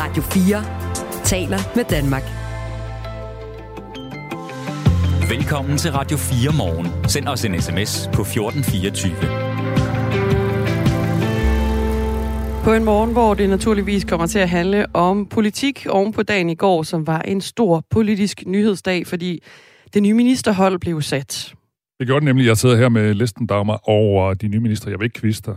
Radio 4 taler med Danmark. Velkommen til Radio 4 morgen. Send os en sms på 1424. På en morgen, hvor det naturligvis kommer til at handle om politik oven på dagen i går, som var en stor politisk nyhedsdag, fordi det nye ministerhold blev sat. Det gjorde det nemlig. Jeg sidder her med listen, Dagmar, over de nye ministre. Jeg vil ikke kviste.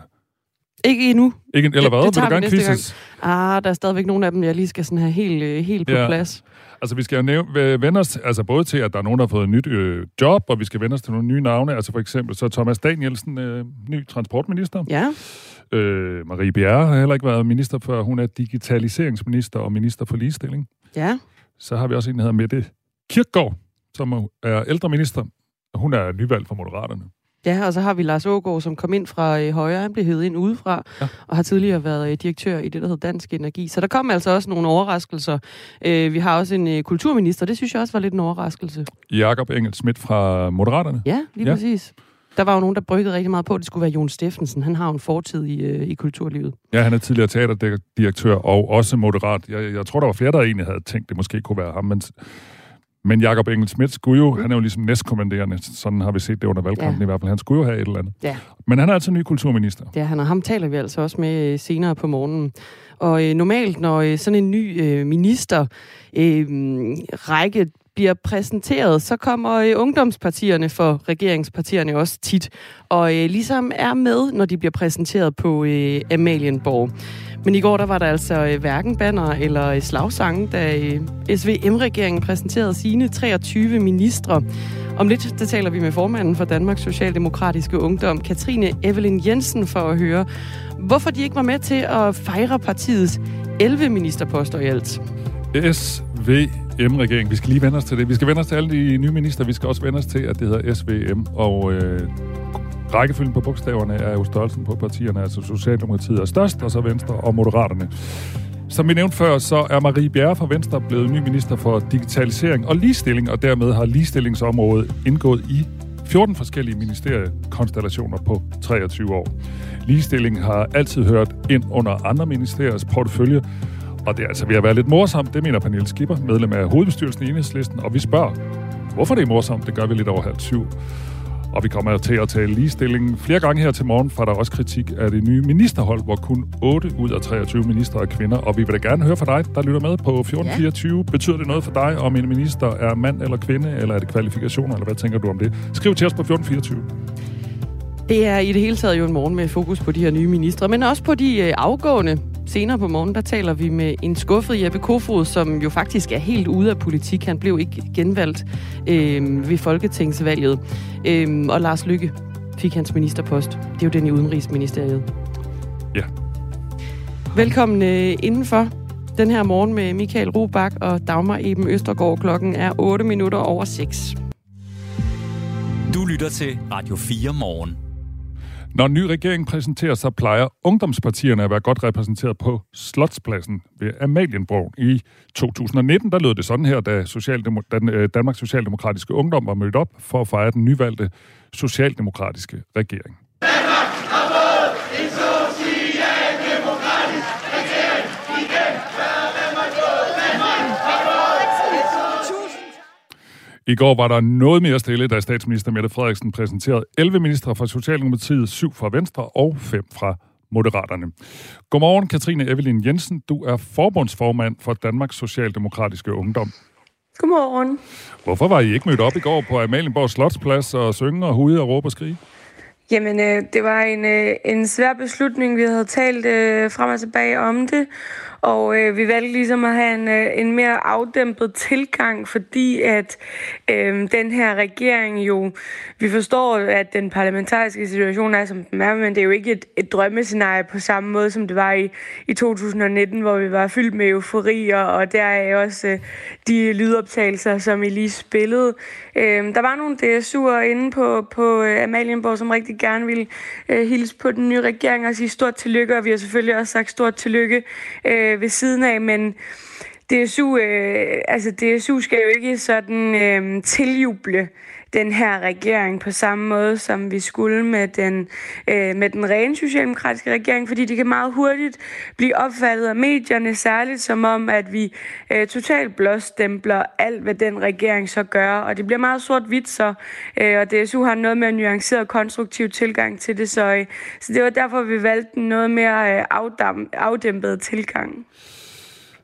Ikke endnu. Ikke, eller hvad? Det, det vil du gerne quizzes? Ah, der er stadigvæk nogle af dem, jeg lige skal sådan have helt, øh, helt på ja. plads. Altså, vi skal jo nævne, vende os altså både til, at der er nogen, der har fået et nyt øh, job, og vi skal vende os til nogle nye navne. Altså for eksempel så Thomas Danielsen, øh, ny transportminister. Ja. Øh, Marie Bjerre har heller ikke været minister før. Hun er digitaliseringsminister og minister for ligestilling. Ja. Så har vi også en, der hedder Mette Kirkgaard, som er ældreminister. Hun er nyvalgt for Moderaterne. Ja, og så har vi Lars Ågaard, som kom ind fra øh, Højre. Han blev hævet ind udefra, ja. og har tidligere været øh, direktør i det, der hedder Dansk Energi. Så der kom altså også nogle overraskelser. Øh, vi har også en øh, kulturminister, det synes jeg også var lidt en overraskelse. Jakob Engel Schmidt fra Moderaterne. Ja, lige ja. præcis. Der var jo nogen, der bryggede rigtig meget på, at det skulle være Jon Steffensen. Han har jo en fortid i, øh, i kulturlivet. Ja, han er tidligere teaterdirektør og også moderat. Jeg, jeg tror, der var flere, der egentlig havde tænkt, det måske kunne være ham, men men Jakob Engel Schmidt skulle jo, han er jo ligesom næstkommanderende, sådan har vi set det under valgkampen ja. i hvert fald, han skulle jo have et eller andet. Ja. Men han er altså ny kulturminister. Ja, han og ham taler vi altså også med øh, senere på morgenen. Og øh, normalt, når øh, sådan en ny øh, minister øh, række bliver præsenteret, så kommer øh, ungdomspartierne for regeringspartierne også tit, og øh, ligesom er med, når de bliver præsenteret på øh, Amalienborg. Men i går der var der altså øh, hverken banner eller øh, slagsange, da øh, SVM-regeringen præsenterede sine 23 ministre. Om lidt, der taler vi med formanden for Danmarks Socialdemokratiske Ungdom, Katrine Evelyn Jensen, for at høre, hvorfor de ikke var med til at fejre partiets 11 ministerposter i alt. SVM-regering. Vi skal lige vende os til det. Vi skal vende os til alle de nye minister. Vi skal også vende os til, at det hedder SVM. Og øh, rækkefølgen på bogstaverne er jo størrelsen på partierne. Altså Socialdemokratiet er størst, og så Venstre og Moderaterne. Som vi nævnte før, så er Marie Bjerre fra Venstre blevet ny minister for digitalisering og ligestilling, og dermed har ligestillingsområdet indgået i 14 forskellige ministeriekonstellationer på 23 år. Ligestilling har altid hørt ind under andre ministeriers portefølje, og det er altså ved at være lidt morsomt, det mener Pernille Skipper, medlem af hovedbestyrelsen i Enhedslisten, og vi spørger, hvorfor det er morsomt, det gør vi lidt over halv syv. Og vi kommer til at tale ligestilling flere gange her til morgen, for der er også kritik af det nye ministerhold, hvor kun 8 ud af 23 minister er kvinder. Og vi vil da gerne høre fra dig, der lytter med på 1424. Ja. Betyder det noget for dig, om en minister er mand eller kvinde, eller er det kvalifikationer, eller hvad tænker du om det? Skriv til os på 1424. Det er i det hele taget jo en morgen med fokus på de her nye ministre, men også på de øh, afgående Senere på morgen, der taler vi med en skuffet Jeppe Kofod, som jo faktisk er helt ude af politik. Han blev ikke genvalgt øh, ved Folketingsvalget. Øh, og Lars Lykke fik hans ministerpost. Det er jo den i Udenrigsministeriet. Ja. Velkommen øh, indenfor den her morgen med Michael Robach og Dagmar Eben Østergaard. Klokken er 8 minutter over 6. Du lytter til Radio 4 morgen. Når en ny regering præsenterer sig, plejer ungdomspartierne at være godt repræsenteret på Slotspladsen ved Amalienborg. I 2019 der lød det sådan her, da Socialdemo- Dan- øh, Danmarks Socialdemokratiske Ungdom var mødt op for at fejre den nyvalgte socialdemokratiske regering. I går var der noget mere stille, da statsminister Mette Frederiksen præsenterede 11 ministre fra Socialdemokratiet, 7 fra Venstre og 5 fra Moderaterne. Godmorgen, Katrine Evelyn Jensen. Du er forbundsformand for Danmarks Socialdemokratiske Ungdom. Godmorgen. Hvorfor var I ikke mødt op i går på Amalienborg Slotsplads og synge og hude og råbe og skrige? Jamen, øh, det var en, øh, en svær beslutning. Vi havde talt øh, frem og tilbage om det, og øh, vi valgte ligesom at have en, øh, en mere afdæmpet tilgang, fordi at øh, den her regering jo, vi forstår, at den parlamentariske situation er, som den er, men det er jo ikke et, et drømmescenarie på samme måde, som det var i, i 2019, hvor vi var fyldt med eufori, og, og der er også øh, de lydoptagelser, som I lige spillede. Øh, der var nogle DSU'er inde på, på øh, Amalienborg, som rigtig gerne ville øh, hilse på den nye regering og sige stort tillykke, og vi har selvfølgelig også sagt stort tillykke øh, Øh, ved siden af, men DSU, øh, altså DSU skal jo ikke sådan øh, tiljuble den her regering på samme måde, som vi skulle med den, øh, med den rene socialdemokratiske regering, fordi det kan meget hurtigt blive opfattet af medierne, særligt som om, at vi øh, totalt blåstempler alt, hvad den regering så gør, og det bliver meget sort-hvidt så, øh, og DSU har noget mere nuanceret konstruktiv tilgang til det, så, øh, så det var derfor, vi valgte noget mere øh, afdæmpet tilgang.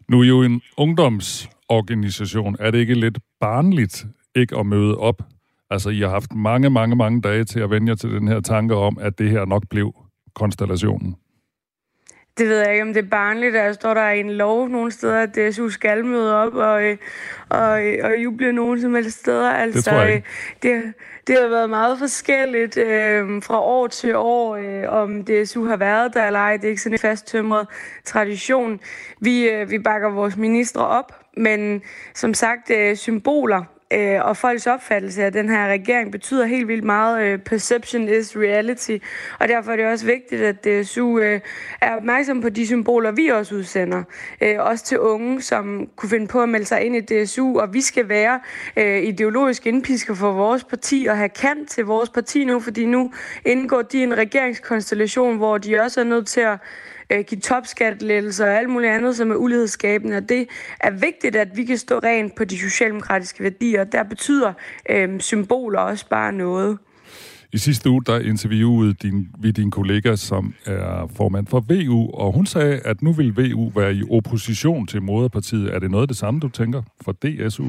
Nu er jo en ungdomsorganisation. Er det ikke lidt barnligt ikke at møde op? Altså, I har haft mange, mange, mange dage til at vende jer til den her tanke om, at det her nok blev konstellationen. Det ved jeg ikke, om det er barnligt. Der står der en lov nogle steder, at DSU skal møde op og, øh, og, øh, og juble nogen som helst steder. Altså, det tror jeg ikke. Det, det har været meget forskelligt øh, fra år til år, øh, om DSU har været der eller ej. Det er ikke sådan en fasttømret tradition. Vi, øh, vi bakker vores ministre op, men som sagt, øh, symboler øh, og folks opfattelse af den her regering betyder helt vildt meget. Øh, perception is reality, og derfor er det også vigtigt, at DSU øh, er opmærksom på de symboler, vi også udsender. Øh, også til unge, som kunne finde på at melde sig ind i DSU, og vi skal være øh, ideologisk indpisker for vores parti og have kant til vores parti nu, fordi nu indgår de en regeringskonstellation, hvor de også er nødt til at øh, give topskattelettelser og alt muligt andet, som er ulighedsskabende. Og det er vigtigt, at vi kan stå rent på de socialdemokratiske værdier. Der betyder øh, symboler også bare noget. I sidste uge, der interviewede din, vi din kollega, som er formand for VU, og hun sagde, at nu vil VU være i opposition til moderpartiet. Er det noget af det samme, du tænker for DSU?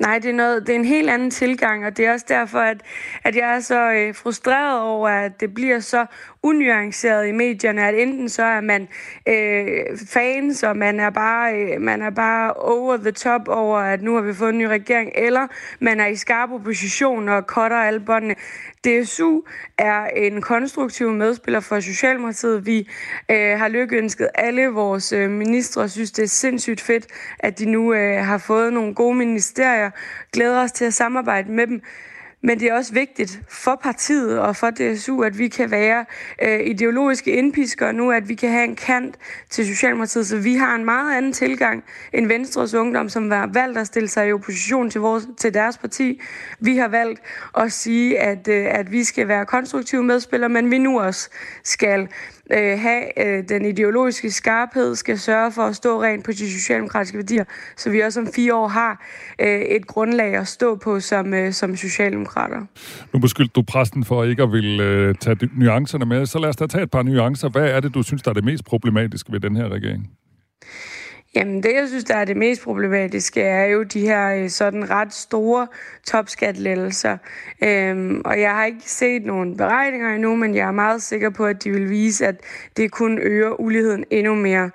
Nej, det er, noget, det er en helt anden tilgang, og det er også derfor, at, at jeg er så øh, frustreret over, at det bliver så unuanceret i medierne, at enten så er man øh, fans, og man er, bare, øh, man er bare over the top over, at nu har vi fået en ny regering, eller man er i skarp opposition og cutter alle båndene. DSU er en konstruktiv medspiller for Socialdemokratiet. Vi øh, har lykkeønsket alle vores øh, ministre og synes, det er sindssygt fedt, at de nu øh, har fået nogle gode ministerier. Glæder os til at samarbejde med dem. Men det er også vigtigt for partiet og for DSU, at vi kan være øh, ideologiske indpiskere nu, at vi kan have en kant til Socialdemokratiet, så vi har en meget anden tilgang end Venstres Ungdom, som har valgt at stille sig i opposition til, vores, til deres parti. Vi har valgt at sige, at, øh, at vi skal være konstruktive medspillere, men vi nu også skal øh, have øh, den ideologiske skarphed, skal sørge for at stå rent på de socialdemokratiske værdier, så vi også om fire år har øh, et grundlag at stå på som, øh, som socialdemokrater. Nu beskyldte du præsten for ikke at ville øh, tage nuancerne med, så lad os da tage et par nuancer. Hvad er det, du synes, der er det mest problematiske ved den her regering? Jamen det, jeg synes, der er det mest problematiske, er jo de her øh, sådan ret store topskatlettelser. Øhm, og jeg har ikke set nogen beregninger endnu, men jeg er meget sikker på, at de vil vise, at det kun øger uligheden endnu mere.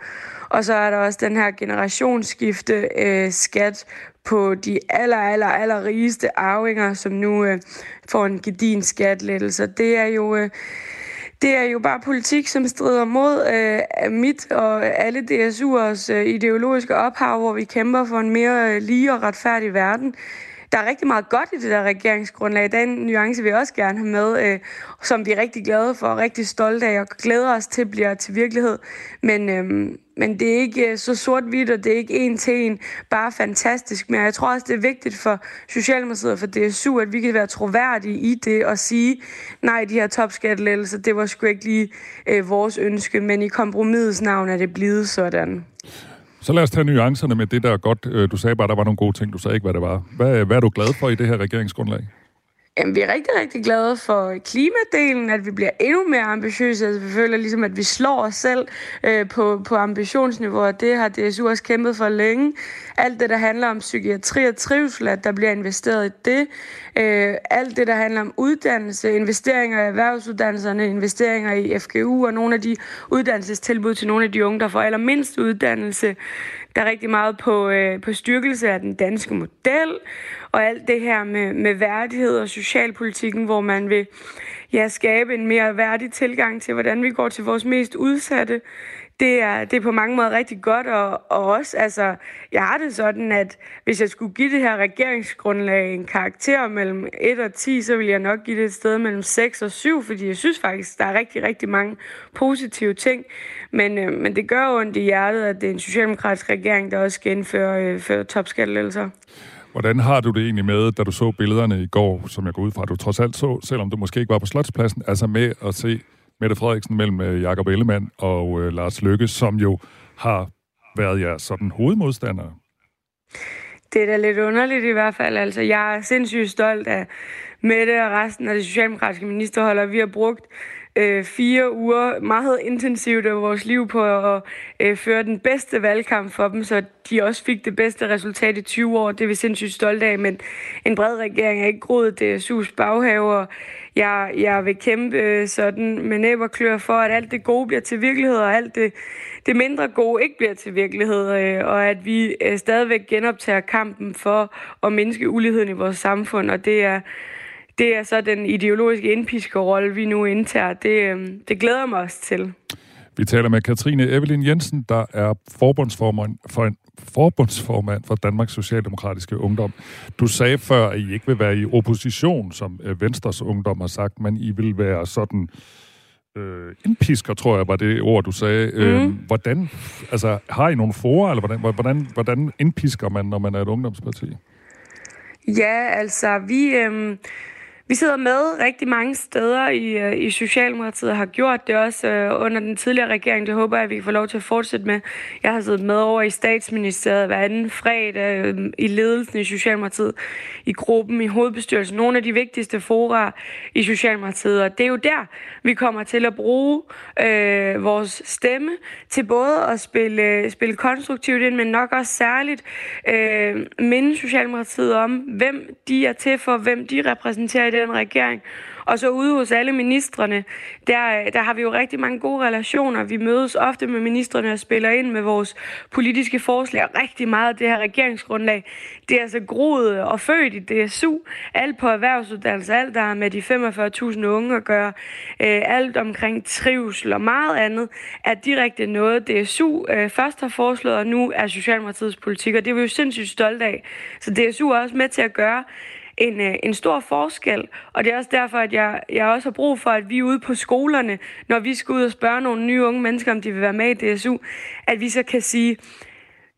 Og så er der også den her generationsskifte øh, skat på de aller, aller, aller rigeste arvinger, som nu øh, får en gedin skatlettelse. Det er jo... Øh, det er jo bare politik, som strider mod øh, mit og alle DSU'ers øh, ideologiske ophav, hvor vi kæmper for en mere øh, lige og retfærdig verden. Der er rigtig meget godt i det der regeringsgrundlag. Den nuance vil jeg også gerne have med, øh, som vi er rigtig glade for og rigtig stolte af og glæder os til bliver til virkelighed. Men, øh, men det er ikke øh, så sort-hvidt, og det er ikke en til en bare fantastisk. Men jeg tror også, det er vigtigt for Socialdemokratiet og for DSU, at vi kan være troværdige i det og sige, nej, de her topskattelettelser, det var sgu ikke lige øh, vores ønske, men i kompromisets navn er det blevet sådan. Så lad os tage nuancerne med det, der er godt. Øh, du sagde bare, der var nogle gode ting. Du sagde ikke, hvad det var. Hvad, hvad er du glad for i det her regeringsgrundlag? Jamen, vi er rigtig, rigtig glade for klimadelen, at vi bliver endnu mere ambitiøse. Altså, vi føler ligesom, at vi slår os selv øh, på, på ambitionsniveau, og det har DSU også kæmpet for længe. Alt det, der handler om psykiatri og trivsel, at der bliver investeret i det. Øh, alt det, der handler om uddannelse, investeringer i erhvervsuddannelserne, investeringer i FGU og nogle af de uddannelsestilbud til nogle af de unge, der får allermindst uddannelse. Der er rigtig meget på, øh, på styrkelse af den danske model, og alt det her med, med værdighed og socialpolitikken, hvor man vil ja, skabe en mere værdig tilgang til, hvordan vi går til vores mest udsatte. Det er, det er på mange måder rigtig godt, og, og også, altså, jeg har det sådan, at hvis jeg skulle give det her regeringsgrundlag en karakter mellem 1 og 10, så ville jeg nok give det et sted mellem 6 og 7, fordi jeg synes faktisk, der er rigtig, rigtig mange positive ting. Men, øh, men det gør ondt i hjertet, at det er en socialdemokratisk regering, der også skal indføre øh, topskattelettelser. Hvordan har du det egentlig med, da du så billederne i går, som jeg går ud fra, at du trods alt så, selvom du måske ikke var på Slotspladsen, altså med at se Mette Frederiksen mellem øh, Jakob Ellemann og øh, Lars Løkke, som jo har været jeres sådan hovedmodstandere? Det er da lidt underligt i hvert fald. Altså, jeg er sindssygt stolt af Mette og resten af det socialdemokratiske ministerhold, vi har brugt øh, fire uger meget intensivt af vores liv på at øh, føre den bedste valgkamp for dem, så de også fik det bedste resultat i 20 år. Det er vi sindssygt stolte af, men en bred regering er ikke groet det sus baghaver. Jeg, jeg vil kæmpe øh, sådan med næb og klør for, at alt det gode bliver til virkelighed, og alt det, det mindre gode ikke bliver til virkelighed, øh, og at vi øh, stadigvæk genoptager kampen for at mindske uligheden i vores samfund, og det er det er så den ideologiske indpiskerrolle, vi nu indtager. Det, øh, det glæder mig også til. Vi taler med Katrine Evelyn Jensen, der er forbundsformand for, en, forbundsformand for Danmarks Socialdemokratiske Ungdom. Du sagde før, at I ikke vil være i opposition, som øh, Venstres Ungdom har sagt, men I vil være sådan øh, indpisker, tror jeg var det ord, du sagde. Mm. Øh, hvordan, altså, har I nogle forer, eller hvordan, hvordan, hvordan indpisker man, når man er et ungdomsparti? Ja, altså, vi... Øh vi sidder med rigtig mange steder i, øh, i Socialdemokratiet og har gjort det også øh, under den tidligere regering. Det håber jeg, at vi får lov til at fortsætte med. Jeg har siddet med over i statsministeriet hver anden fredag øh, i ledelsen i Socialdemokratiet, i gruppen, i hovedbestyrelsen. Nogle af de vigtigste fora i Socialdemokratiet. Og det er jo der, vi kommer til at bruge øh, vores stemme til både at spille, øh, spille konstruktivt ind, men nok også særligt øh, minde Socialdemokratiet om, hvem de er til for, hvem de repræsenterer i den regering. Og så ude hos alle ministerne, der, øh, der har vi jo rigtig mange gode relationer. Vi mødes ofte med ministerne og spiller ind med vores politiske forslag. Og rigtig meget af det her regeringsgrundlag, det er altså groet og født i DSU. Alt på erhvervsuddannelse, alt der er med de 45.000 unge at gøre. Øh, alt omkring trivsel og meget andet er direkte noget, DSU øh, først har foreslået, og nu er Socialdemokratiets politik. Og det er vi jo sindssygt stolte af. Så DSU er også med til at gøre en, øh, en stor forskel. Og det er også derfor, at jeg, jeg også har brug for, at vi ude på skolerne, når vi skal ud og spørge nogle nye unge mennesker, om de vil være med i DSU, at vi så kan sige,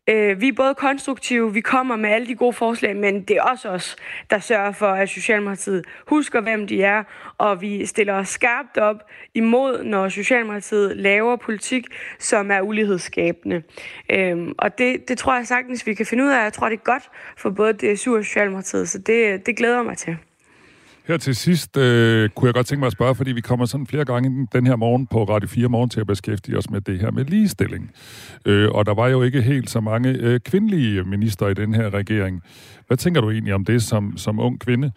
Øh, vi er både konstruktive, vi kommer med alle de gode forslag, men det er også os, der sørger for, at Socialdemokratiet husker, hvem de er, og vi stiller os skarpt op imod, når Socialdemokratiet laver politik, som er ulighedsskabende. Øh, og det, det tror jeg sagtens, vi kan finde ud af. Jeg tror, det er godt for både DSU og Socialdemokratiet, så det, det glæder mig til. Her til sidst øh, kunne jeg godt tænke mig at spørge, fordi vi kommer sådan flere gange den her morgen på Radio 4 Morgen til at beskæftige os med det her med ligestilling. Øh, og der var jo ikke helt så mange øh, kvindelige minister i den her regering. Hvad tænker du egentlig om det som, som ung kvinde?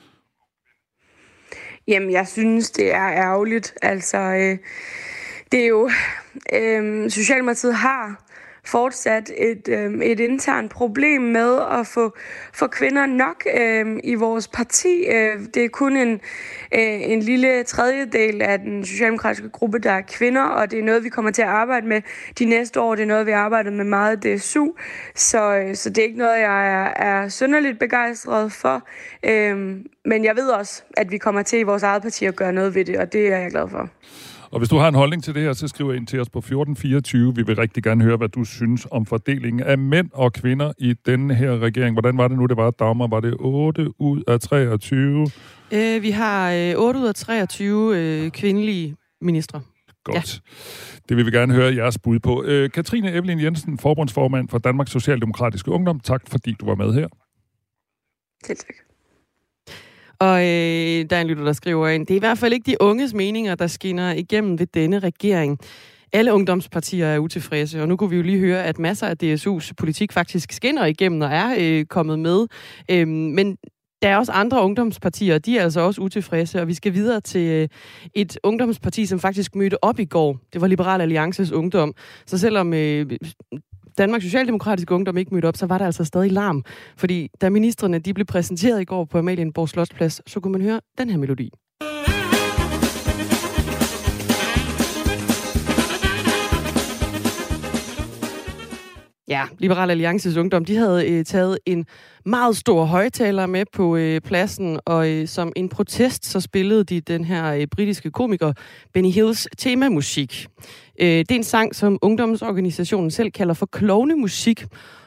Jamen, jeg synes, det er ærgerligt. Altså, øh, det er jo... Øh, Socialdemokratiet har fortsat et, øh, et internt problem med at få, få kvinder nok øh, i vores parti. Øh, det er kun en, øh, en lille tredjedel af den socialdemokratiske gruppe, der er kvinder, og det er noget, vi kommer til at arbejde med de næste år. Det er noget, vi arbejder med meget DSU, så, øh, så det er ikke noget, jeg er, er synderligt begejstret for. Øh, men jeg ved også, at vi kommer til i vores eget parti at gøre noget ved det, og det er jeg glad for. Og hvis du har en holdning til det her, så skriv ind til os på 1424. Vi vil rigtig gerne høre, hvad du synes om fordelingen af mænd og kvinder i denne her regering. Hvordan var det nu, det var, Dagmar? Var det 8 ud af 23? Øh, vi har øh, 8 ud af 23 øh, kvindelige ministre. Godt. Ja. Det vil vi gerne høre jeres bud på. Øh, Katrine Evelyn Jensen, forbundsformand for Danmarks Socialdemokratiske Ungdom. Tak fordi du var med her. Selv tak. Og øh, der er en lytter, der skriver ind, det er i hvert fald ikke de unges meninger, der skinner igennem ved denne regering. Alle ungdomspartier er utilfredse, og nu kunne vi jo lige høre, at masser af DSU's politik faktisk skinner igennem og er øh, kommet med. Øh, men der er også andre ungdomspartier, de er altså også utilfredse, og vi skal videre til øh, et ungdomsparti, som faktisk mødte op i går. Det var Liberal Alliances Ungdom. Så selvom øh, Danmarks Socialdemokratiske Ungdom ikke mødte op, så var der altså stadig larm. Fordi da ministerne de blev præsenteret i går på Amalienborg Slotsplads, så kunne man høre den her melodi. Ja, Liberal Alliances Ungdom, de havde øh, taget en meget stor højtaler med på øh, pladsen, og øh, som en protest, så spillede de den her øh, britiske komiker Benny Hills temamusik. Øh, det er en sang, som ungdomsorganisationen selv kalder for klovnemusik,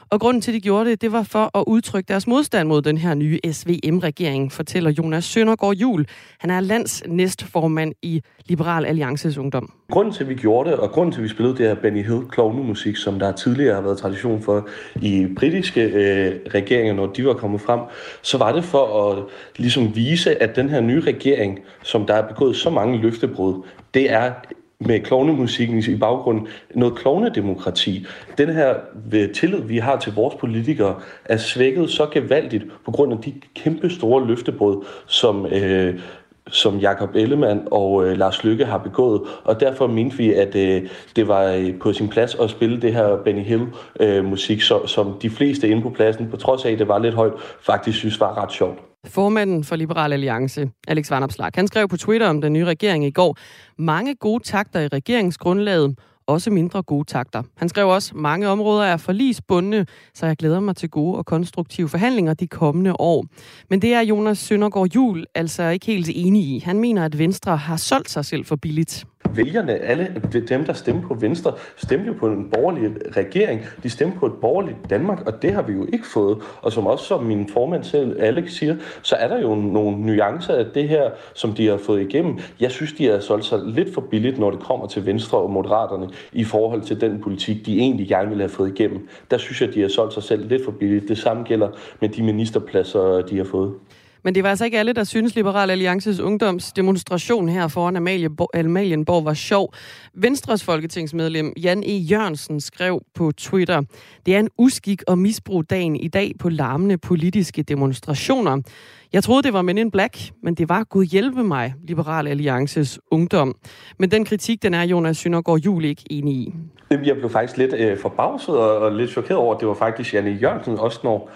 Og grunden til, at de gjorde det, det var for at udtrykke deres modstand mod den her nye SVM-regering, fortæller Jonas Søndergaard Jul. Han er lands næstformand i Liberal Alliances Ungdom. Grunden til, at vi gjorde det, og grunden til, at vi spillede det her Benny Hill klovnemusik, som der tidligere har været tradition for i britiske øh, regeringer, når de var kommet frem, så var det for at ligesom vise, at den her nye regering, som der er begået så mange løftebrud, det er med klovnemusikken i baggrunden, noget klovnedemokrati. Den her øh, tillid, vi har til vores politikere, er svækket så gevaldigt på grund af de kæmpe store løftebrud, som, øh, som Jakob Ellemann og øh, Lars Lykke har begået. Og derfor mente vi, at øh, det var øh, på sin plads at spille det her Benny Hill-musik, øh, så, som de fleste inde på pladsen, på trods af, at det var lidt højt, faktisk synes var ret sjovt. Formanden for Liberal Alliance, Alex Vanopslag, han skrev på Twitter om den nye regering i går, mange gode takter i regeringsgrundlaget, også mindre gode takter. Han skrev også, mange områder er forlisbundne, så jeg glæder mig til gode og konstruktive forhandlinger de kommende år. Men det er Jonas Søndergaard Jul altså ikke helt enig i. Han mener, at Venstre har solgt sig selv for billigt vælgerne, alle dem, der stemte på Venstre, stemte jo på en borgerlig regering. De stemte på et borgerligt Danmark, og det har vi jo ikke fået. Og som også som min formand selv, Alex, siger, så er der jo nogle nuancer af det her, som de har fået igennem. Jeg synes, de har solgt sig lidt for billigt, når det kommer til Venstre og Moderaterne, i forhold til den politik, de egentlig gerne ville have fået igennem. Der synes jeg, de har solgt sig selv lidt for billigt. Det samme gælder med de ministerpladser, de har fået. Men det var altså ikke alle, der synes Liberal Alliances ungdomsdemonstration her foran Amalienborg var sjov. Venstres folketingsmedlem Jan E. Jørgensen skrev på Twitter, det er en uskik og misbrug dagen i dag på larmende politiske demonstrationer. Jeg troede, det var Men in Black, men det var Gud hjælpe mig, Liberal Alliances ungdom. Men den kritik, den er Jonas Søndergaard Jul ikke enig i. Jeg blev faktisk lidt øh, forbavset og, og lidt chokeret over, at det var faktisk Janne Jørgensen, også når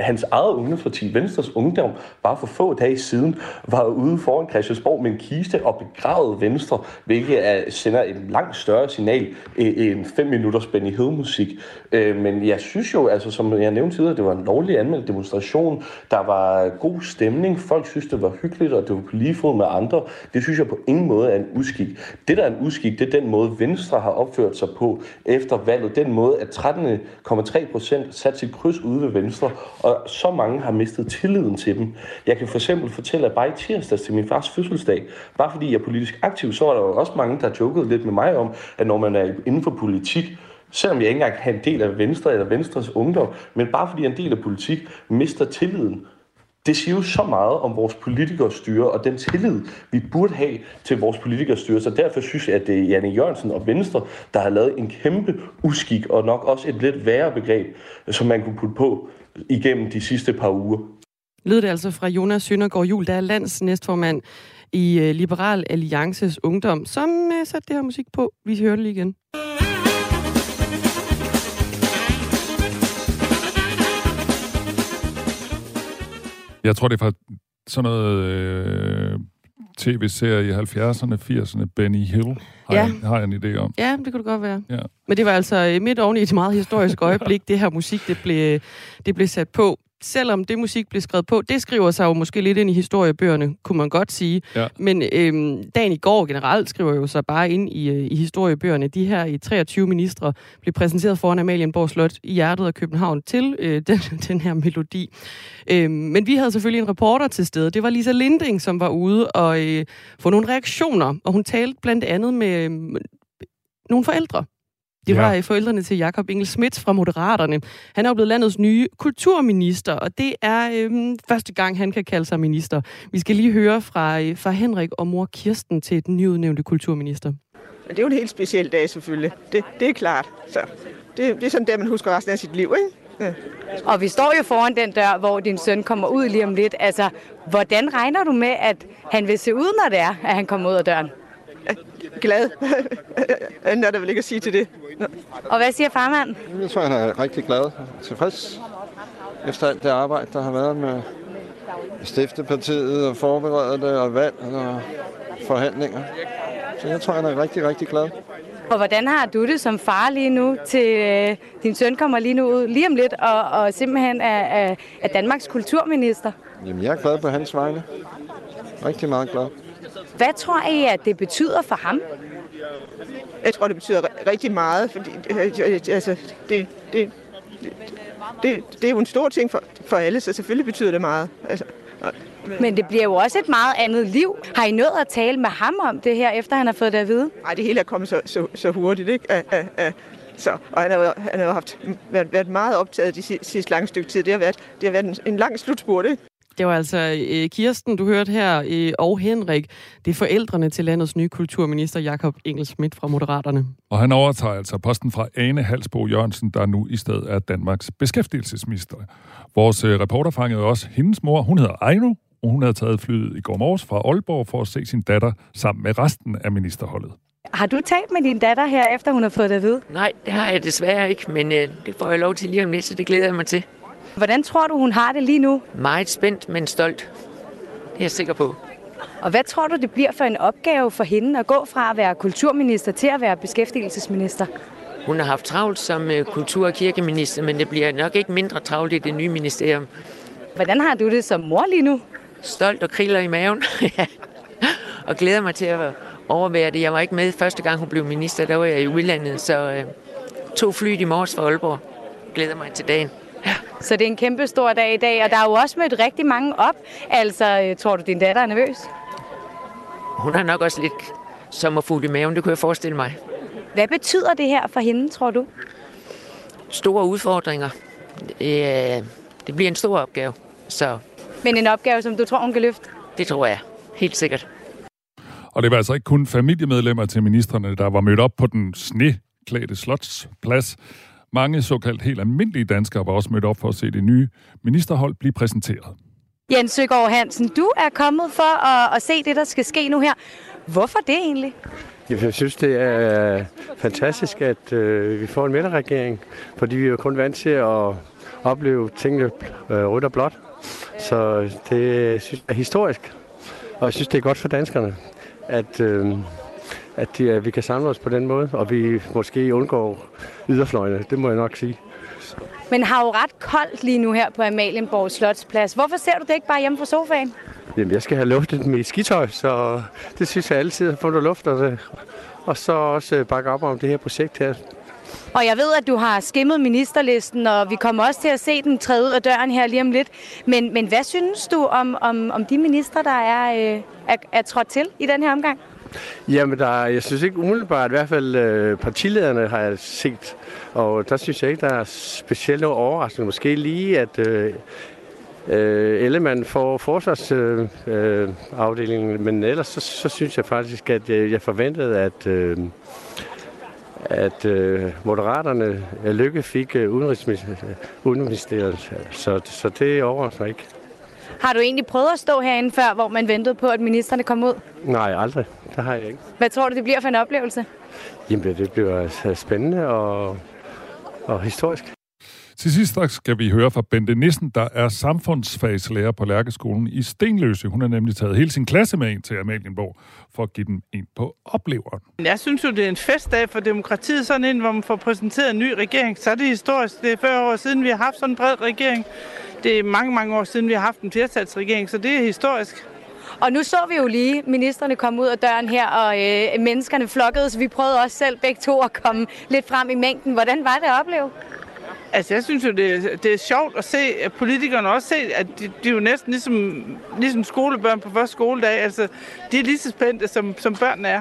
hans eget ungdomsparti, Venstres Ungdom, bare for få dage siden, var ude foran Christiansborg med en kiste og begravede Venstre, hvilket er, sender et langt større signal øh, end fem minutters Benny Hill-musik. Øh, men jeg synes jo, altså som jeg nævnte tidligere, det var en lovlig anmeldt demonstration, der var god stemning, folk synes, det var hyggeligt, og det var på lige fod med andre. Det synes jeg på ingen måde er en uskik. Det, der er en uskik, det er den måde, Venstre har opført sig på efter valget. Den måde, at 13,3 procent satte sit kryds ude ved Venstre, og så mange har mistet tilliden til dem. Jeg kan for eksempel fortælle, at bare i tirsdags til min fars fødselsdag, bare fordi jeg er politisk aktiv, så var der jo også mange, der jokede lidt med mig om, at når man er inden for politik, selvom jeg ikke engang er en del af Venstre eller Venstres ungdom, men bare fordi jeg er en del af politik, mister tilliden det siger jo så meget om vores politikers styre og den tillid, vi burde have til vores politikers styre. Så derfor synes jeg, at det er Janne Jørgensen og Venstre, der har lavet en kæmpe uskik og nok også et lidt værre begreb, som man kunne putte på igennem de sidste par uger. Lød det altså fra Jonas Søndergaard Jul, der er lands næstformand i øh, Liberal Alliances Ungdom, som øh, satte det her musik på. Vi hører det lige igen. Jeg tror, det er fra sådan noget øh, tv-serie i 70'erne, 80'erne, Benny Hill, har, ja. jeg, har jeg en idé om. Ja, det kunne det godt være. Ja. Men det var altså øh, midt oven i et meget historisk øjeblik, det her musik, det blev, det blev sat på selvom det musik blev skrevet på, det skriver sig jo måske lidt ind i historiebøgerne, kunne man godt sige. Ja. Men øhm, dagen i går generelt skriver jo sig bare ind i, øh, i historiebøgerne. De her i 23 ministre blev præsenteret foran Amalienborg Slot i hjertet af København til øh, den, den her melodi. Øhm, men vi havde selvfølgelig en reporter til stede. Det var Lisa Linding, som var ude og øh, få nogle reaktioner. Og hun talte blandt andet med øh, nogle forældre, det var ja. forældrene til Jakob Engel Schmidt fra Moderaterne. Han er jo blevet landets nye kulturminister, og det er øhm, første gang, han kan kalde sig minister. Vi skal lige høre fra, øh, fra Henrik og mor Kirsten til den nyudnævnte kulturminister. Det er jo en helt speciel dag selvfølgelig. Det, det er klart. Så det, det er sådan der, man husker resten af sit liv, ikke? Ja. Og vi står jo foran den dør, hvor din søn kommer ud lige om lidt. Altså, hvordan regner du med, at han vil se ud, når det er, at han kommer ud af døren? Glad. Anden er der vel ikke at sige til det. Og hvad siger farmand? Jeg tror, han er rigtig glad og tilfreds efter alt det arbejde, der har været med stiftepartiet og forberede det og valg og forhandlinger. Så jeg tror, han er rigtig, rigtig glad. Og hvordan har du det som far lige nu til øh, din søn kommer lige nu ud lige om lidt og, og simpelthen er, er, er Danmarks kulturminister? Jamen, jeg er glad på hans vegne. Rigtig meget glad. Hvad tror I, at det betyder for ham? Jeg tror, det betyder rigtig meget, fordi øh, altså, det, det, det, det er jo en stor ting for, for alle, så selvfølgelig betyder det meget. Altså, Men det bliver jo også et meget andet liv. Har I nået at tale med ham om det her, efter han har fået det at vide? Nej, det hele er kommet så, så, så hurtigt, ikke? Uh, uh, uh. Så, og han har, jo- han har haft, været, været meget optaget de sidste, sidste lange stykke tid. Det har været, det har været en, en lang slutspurt, ikke? Det var altså øh, Kirsten, du hørte her, øh, og Henrik. Det er forældrene til landets nye kulturminister, Jakob Engelsmidt fra Moderaterne. Og han overtager altså posten fra Ane Halsbo Jørgensen, der nu i stedet er Danmarks beskæftigelsesminister. Vores øh, reporter fangede også hendes mor. Hun hedder Ejno, og hun havde taget flyet i går morges fra Aalborg for at se sin datter sammen med resten af ministerholdet. Har du talt med din datter her, efter hun har fået det at vide? Nej, det har jeg desværre ikke, men øh, det får jeg lov til lige om lidt, så det glæder jeg mig til. Hvordan tror du, hun har det lige nu? Meget spændt, men stolt. Det er jeg sikker på. Og hvad tror du, det bliver for en opgave for hende at gå fra at være kulturminister til at være beskæftigelsesminister? Hun har haft travlt som øh, kultur- og kirkeminister, men det bliver nok ikke mindre travlt i det nye ministerium. Hvordan har du det som mor lige nu? Stolt og kriller i maven. Og glæder mig til at overvære det. Jeg var ikke med første gang, hun blev minister. Der var jeg i udlandet, så øh, to fly i morges fra Aalborg. Glæder mig til dagen. Så det er en kæmpe stor dag i dag, og der er jo også mødt rigtig mange op. Altså, øh, tror du, din datter er nervøs? Hun har nok også lidt sommerfugl i maven, det kunne jeg forestille mig. Hvad betyder det her for hende, tror du? Store udfordringer. Det, øh, det bliver en stor opgave, så Men en opgave, som du tror, hun kan løfte? det tror jeg helt sikkert. Og det var altså ikke kun familiemedlemmer til ministerne, der var mødt op på den sneklædte slotsplads. Mange såkaldt helt almindelige danskere var også mødt op for at se det nye ministerhold blive præsenteret. Jens Søgaard Hansen, du er kommet for at, at se det, der skal ske nu her. Hvorfor det egentlig? Jeg synes, det er fantastisk, at øh, vi får en midterregering, fordi vi er jo kun vant til at opleve tingene øh, rødt og blåt. Så det jeg synes, er historisk, og jeg synes, det er godt for danskerne, at, øh, at, de, at vi kan samle os på den måde, og vi måske undgår yderfløjene, det må jeg nok sige. Men har jo ret koldt lige nu her på Amalienborg Slotsplads. Hvorfor ser du det ikke bare hjemme fra sofaen? Jamen, jeg skal have luftet mit skitøj, så det synes jeg altid har fundet luft, og, det, og så også øh, bakke op om det her projekt her. Og jeg ved, at du har skimmet ministerlisten, og vi kommer også til at se den træde ud af døren her lige om lidt. Men, men hvad synes du om, om, om de ministre, der er, øh, er, er trådt til i den her omgang? Jamen, der, jeg synes ikke umiddelbart, i hvert fald øh, partilederne har jeg set, og der synes jeg ikke, der er specielt noget overraskende. Måske lige, at øh, øh, Ellemann får forsvarsafdelingen, øh, afdelingen, men ellers så, så synes jeg faktisk, at jeg, jeg forventede, at, øh, at øh, Moderaterne øh, Lykke fik øh, udenrigsministeriet så, så det overrasker mig ikke. Har du egentlig prøvet at stå herinde før, hvor man ventede på, at ministerne kom ud? Nej, aldrig. Det har jeg ikke. Hvad tror du, det bliver for en oplevelse? Jamen, det bliver spændende og, og historisk. Til sidst skal vi høre fra Bente Nissen, der er samfundsfagslærer på Lærkeskolen i Stenløse. Hun har nemlig taget hele sin klasse med ind til Amalienborg for at give dem en på opleveren. Jeg synes jo, det er en festdag for demokratiet, sådan en, hvor man får præsenteret en ny regering. Så er det historisk. Det er 40 år siden, vi har haft sådan en bred regering. Det er mange, mange år siden, vi har haft en flertalsregering, så det er historisk. Og nu så vi jo lige ministerne komme ud af døren her, og øh, menneskerne flokkede, så vi prøvede også selv begge to at komme lidt frem i mængden. Hvordan var det at opleve? Altså, jeg synes jo, det er, det er sjovt at se, at politikerne også se, at de, de er jo næsten ligesom, ligesom skolebørn på første skoledag. Altså, de er lige så spændte, som, som børnene er.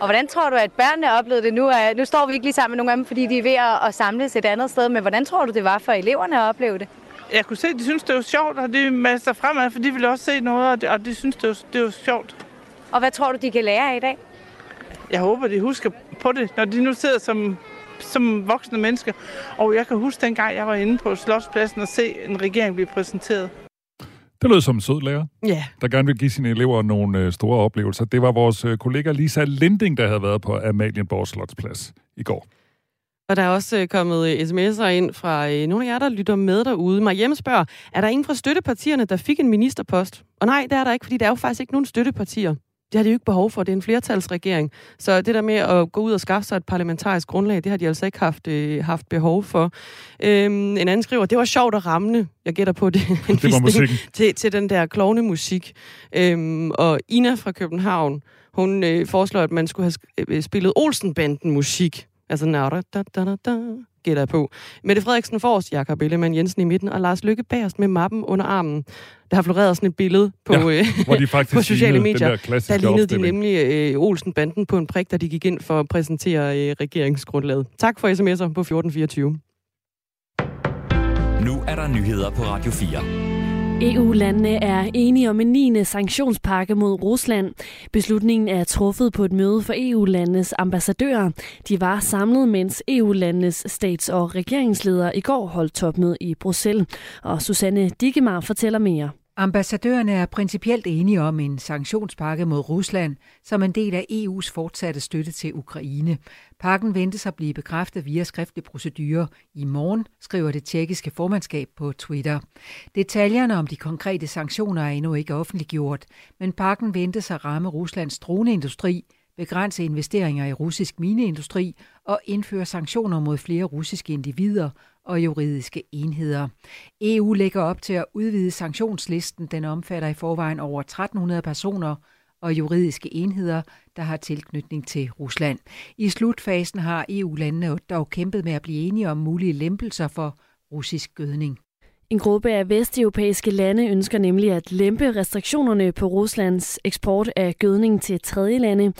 Og hvordan tror du, at børnene oplevede det nu? Nu står vi ikke lige sammen med nogle af dem, fordi de er ved at, at samles et andet sted, men hvordan tror du, det var for eleverne at opleve det? Jeg kunne se, at de synes, det var sjovt, og de masser sig fremad, for de ville også se noget, og de, og de synes, det var, det var sjovt. Og hvad tror du, de kan lære af i dag? Jeg håber, de husker på det, når de nu sidder som, som voksne mennesker. Og jeg kan huske dengang, jeg var inde på Slotspladsen og se en regering blive præsenteret. Det lød som en sød lærer, Ja. der gerne vil give sine elever nogle øh, store oplevelser. Det var vores øh, kollega Lisa Linding, der havde været på Amalienborg Slotsplads i går. Og der er også øh, kommet sms'er ind fra nogle af jer, der lytter med derude. Marie spørger, er der ingen fra støttepartierne, der fik en ministerpost? Og nej, det er der ikke, fordi der er jo faktisk ikke nogen støttepartier. Det har de jo ikke behov for. Det er en flertalsregering. Så det der med at gå ud og skaffe sig et parlamentarisk grundlag, det har de altså ikke haft, øh, haft behov for. Øhm, en anden skriver, det var sjovt at ramme. Jeg gætter på det. Det var musikken. Til, til den der klovnemusik. Øhm, og Ina fra København, hun øh, foreslår, at man skulle have øh, spillet Olsenbanden musik. Altså, da, da, da, da, gætter jeg på. Mette Frederiksen forrest, Jakob Ellemann Jensen i midten, og Lars Lykke bagerst med mappen under armen. Der har floreret sådan et billede på, Ja, øh, hvor de faktisk på sociale medier. der der lignede de nemlig øh, Olsen-banden på en prik, da de gik ind for at præsentere øh, regeringsgrundlaget. Tak for sms'er på 1424. Nu er der nyheder på Radio 4. EU-landene er enige om en 9. sanktionspakke mod Rusland. Beslutningen er truffet på et møde for EU-landenes ambassadører. De var samlet, mens EU-landenes stats- og regeringsledere i går holdt topmøde i Bruxelles. Og Susanne Digemar fortæller mere. Ambassadørerne er principielt enige om en sanktionspakke mod Rusland som en del af EU's fortsatte støtte til Ukraine. Pakken ventes at blive bekræftet via skriftlig procedure i morgen, skriver det tjekkiske formandskab på Twitter. Detaljerne om de konkrete sanktioner er endnu ikke offentliggjort, men pakken ventes at ramme Ruslands droneindustri, begrænse investeringer i russisk mineindustri og indføre sanktioner mod flere russiske individer og juridiske enheder. EU lægger op til at udvide sanktionslisten. Den omfatter i forvejen over 1300 personer og juridiske enheder, der har tilknytning til Rusland. I slutfasen har EU-landene dog kæmpet med at blive enige om mulige lempelser for russisk gødning. En gruppe af vesteuropæiske lande ønsker nemlig at lempe restriktionerne på Ruslands eksport af gødning til tredje lande.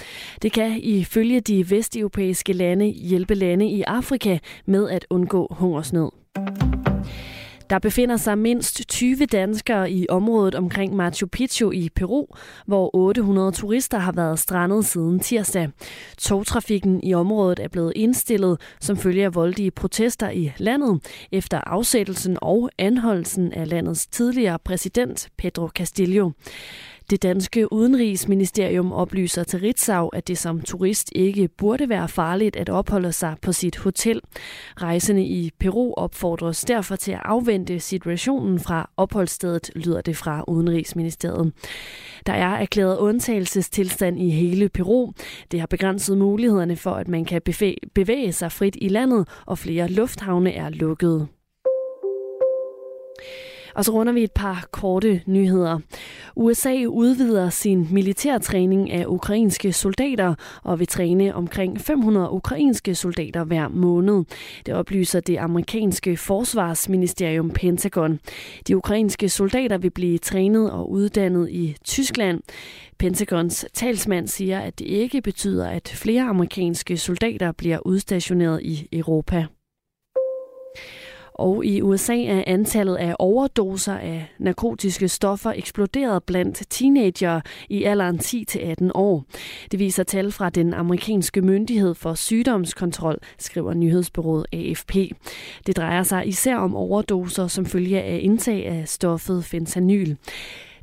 Det kan ifølge de vesteuropæiske lande hjælpe lande i Afrika med at undgå hungersnød. Der befinder sig mindst 20 danskere i området omkring Machu Picchu i Peru, hvor 800 turister har været strandet siden tirsdag. Togtrafikken i området er blevet indstillet som følge af voldelige protester i landet efter afsættelsen og anholdelsen af landets tidligere præsident Pedro Castillo. Det danske udenrigsministerium oplyser til Ritzau, at det som turist ikke burde være farligt at opholde sig på sit hotel. Rejsende i Peru opfordres derfor til at afvente situationen fra opholdsstedet, lyder det fra Udenrigsministeriet. Der er erklæret undtagelsestilstand i hele Peru. Det har begrænset mulighederne for, at man kan bevæge sig frit i landet, og flere lufthavne er lukkede. Og så runder vi et par korte nyheder. USA udvider sin militærtræning af ukrainske soldater og vil træne omkring 500 ukrainske soldater hver måned. Det oplyser det amerikanske forsvarsministerium Pentagon. De ukrainske soldater vil blive trænet og uddannet i Tyskland. Pentagons talsmand siger, at det ikke betyder, at flere amerikanske soldater bliver udstationeret i Europa. Og i USA er antallet af overdoser af narkotiske stoffer eksploderet blandt teenagere i alderen 10-18 år. Det viser tal fra den amerikanske myndighed for sygdomskontrol, skriver nyhedsbyrået AFP. Det drejer sig især om overdoser som følge af indtag af stoffet fentanyl.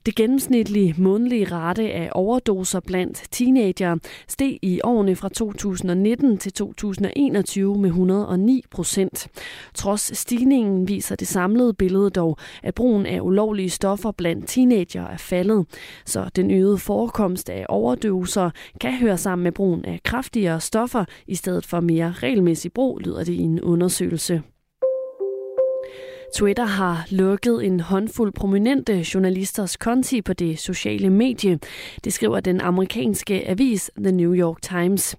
Det gennemsnitlige månedlige rate af overdoser blandt teenager steg i årene fra 2019 til 2021 med 109 procent. Trods stigningen viser det samlede billede dog, at brugen af ulovlige stoffer blandt teenager er faldet. Så den øgede forekomst af overdoser kan høre sammen med brugen af kraftigere stoffer i stedet for mere regelmæssig brug, lyder det i en undersøgelse. Twitter har lukket en håndfuld prominente journalisters konti på det sociale medie. Det skriver den amerikanske avis The New York Times.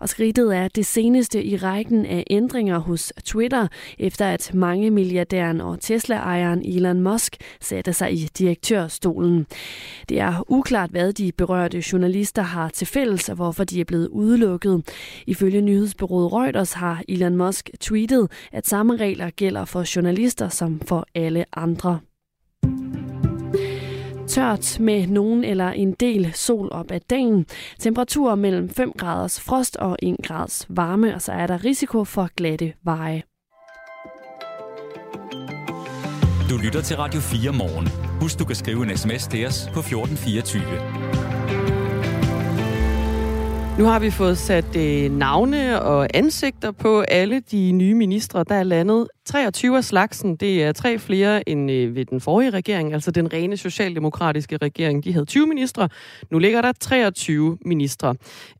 Og skridtet er det seneste i rækken af ændringer hos Twitter, efter at mange milliardæren og Tesla-ejeren Elon Musk satte sig i direktørstolen. Det er uklart, hvad de berørte journalister har til fælles, og hvorfor de er blevet udelukket. Ifølge nyhedsbyrået Reuters har Elon Musk tweetet, at samme regler gælder for journalister som for alle andre. Tørt med nogen eller en del sol op ad dagen. Temperaturer mellem 5 graders frost og 1 grads varme, og så er der risiko for glatte veje. Du lytter til Radio 4 morgen. Husk, du kan skrive en sms til os på 1424. Nu har vi fået sat øh, navne og ansigter på alle de nye ministre, der er landet. 23 af slagsen, det er tre flere end øh, ved den forrige regering, altså den rene socialdemokratiske regering. De havde 20 ministre, nu ligger der 23 ministre.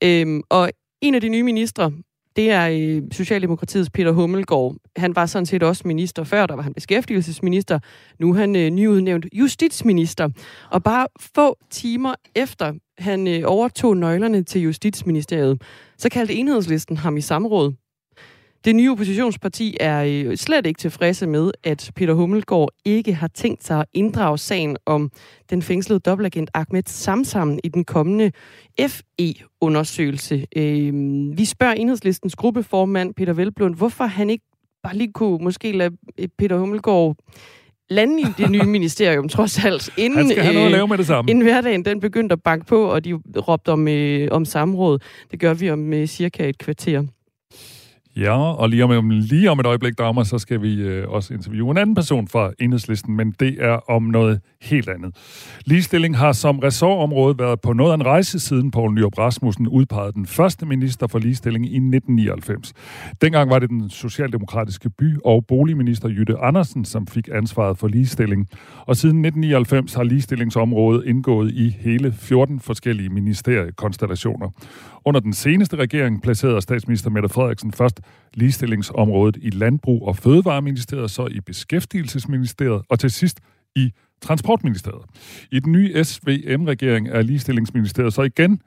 Øhm, og en af de nye ministre, det er øh, Socialdemokratiets Peter Hummelgaard. Han var sådan set også minister før, der var han beskæftigelsesminister. Nu er han øh, nyudnævnt justitsminister. Og bare få timer efter han øh, overtog nøglerne til Justitsministeriet, så kaldte enhedslisten ham i samråd. Det nye oppositionsparti er øh, slet ikke tilfredse med, at Peter Hummelgaard ikke har tænkt sig at inddrage sagen om den fængslede dobbeltagent Ahmed Samsam i den kommende FE-undersøgelse. Øh, vi spørger enhedslistens gruppeformand Peter Velblund, hvorfor han ikke bare lige kunne måske lade Peter Hummelgaard lande i det nye ministerium, trods alt, inden, Han skal have noget at lave med det samme. inden hverdagen den begyndte at banke på, og de råbte om, øh, om samråd. Det gør vi om øh, cirka et kvarter. Ja, og lige om, lige om et øjeblik, Dagmar, så skal vi øh, også interviewe en anden person fra enhedslisten, men det er om noget helt andet. Ligestilling har som ressortområde været på noget af en rejse siden Poul Nyrup Rasmussen udpegede den første minister for ligestilling i 1999. Dengang var det den socialdemokratiske by- og boligminister Jytte Andersen, som fik ansvaret for ligestilling. Og siden 1999 har ligestillingsområdet indgået i hele 14 forskellige ministeriekonstellationer. Under den seneste regering placerede statsminister Mette Frederiksen først ligestillingsområdet i Landbrug- og Fødevareministeriet, så i Beskæftigelsesministeriet og til sidst i Transportministeriet. I den nye SVM-regering er ligestillingsministeriet så igen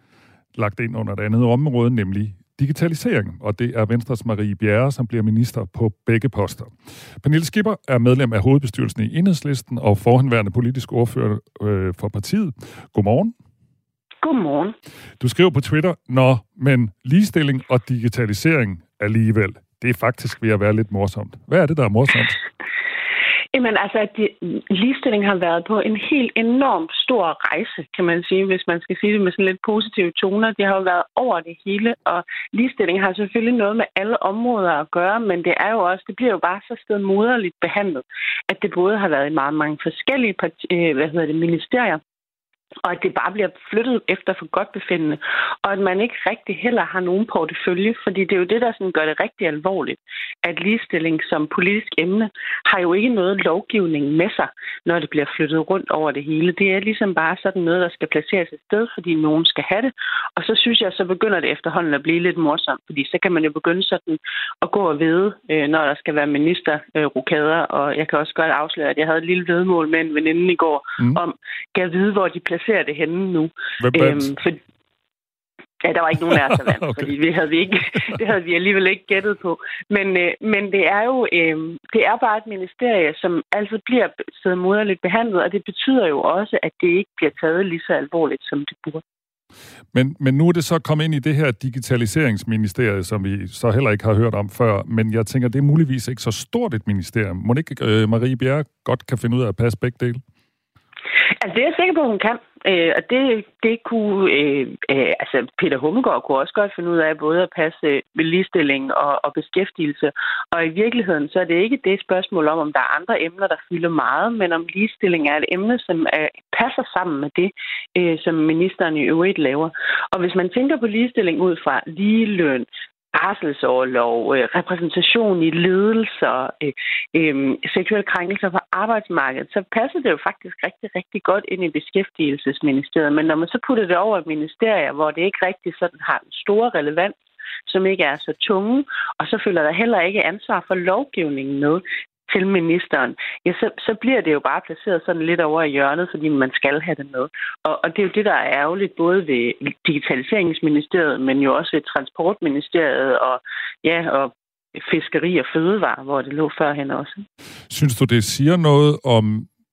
lagt ind under et andet område, nemlig digitalisering, og det er Venstres Marie Bjerre, som bliver minister på begge poster. Pernille Skipper er medlem af hovedbestyrelsen i Enhedslisten og forhenværende politisk ordfører øh, for partiet. Godmorgen. Godmorgen. Du skriver på Twitter, Nå, men ligestilling og digitalisering alligevel, det er faktisk ved at være lidt morsomt. Hvad er det, der er morsomt? Jamen altså, at de, ligestilling har været på en helt enormt stor rejse, kan man sige, hvis man skal sige det med sådan lidt positive toner. Det har jo været over det hele, og ligestilling har selvfølgelig noget med alle områder at gøre, men det er jo også, det bliver jo bare så stedmoderligt behandlet, at det både har været i meget mange forskellige parti, øh, hvad hedder det, ministerier, og at det bare bliver flyttet efter for godt befindende, og at man ikke rigtig heller har nogen portefølje, fordi det er jo det, der sådan gør det rigtig alvorligt, at ligestilling som politisk emne har jo ikke noget lovgivning med sig, når det bliver flyttet rundt over det hele. Det er ligesom bare sådan noget, der skal placeres et sted, fordi nogen skal have det, og så synes jeg, så begynder det efterhånden at blive lidt morsomt, fordi så kan man jo begynde sådan at gå og vide, øh, når der skal være ministerrokader, og jeg kan også godt afsløre, at jeg havde et lille vedmål med en veninde i går, mm. om, kan vide, hvor de placerer det henne nu. Øhm, for, Ja, der var ikke nogen af os, der vandt, okay. fordi vi havde vi ikke, det havde vi alligevel ikke gættet på. Men, øh, men det er jo øh, det er bare et ministerie, som altid bliver stedet moderligt behandlet, og det betyder jo også, at det ikke bliver taget lige så alvorligt, som det burde. Men, men nu er det så kommet ind i det her digitaliseringsministerie, som vi så heller ikke har hørt om før. Men jeg tænker, det er muligvis ikke så stort et ministerium. Må ikke øh, Marie Bjerre godt kan finde ud af at passe begge dele? Altså, det er jeg sikker på, at hun kan. Øh, og det, det kunne... Øh, øh, altså, Peter Hummelgaard kunne også godt finde ud af både at passe øh, med ligestilling og, og beskæftigelse. Og i virkeligheden, så er det ikke det spørgsmål om, om der er andre emner, der fylder meget, men om ligestilling er et emne, som er, passer sammen med det, øh, som ministeren i øvrigt laver. Og hvis man tænker på ligestilling ud fra ligeløn, barselsårlov, øh, repræsentation i ledelser, øh, øh, seksuelle krænkelser på arbejdsmarkedet, så passer det jo faktisk rigtig, rigtig godt ind i beskæftigelsesministeriet. Men når man så putter det over i ministerier, hvor det ikke rigtig sådan har en store relevans, som ikke er så tunge, og så følger der heller ikke ansvar for lovgivningen med, til ministeren, ja, så, så bliver det jo bare placeret sådan lidt over i hjørnet, fordi man skal have det med. Og, og det er jo det, der er ærgerligt, både ved Digitaliseringsministeriet, men jo også ved Transportministeriet og, ja, og fiskeri og fødevare, hvor det lå førhen også. Synes du, det siger noget om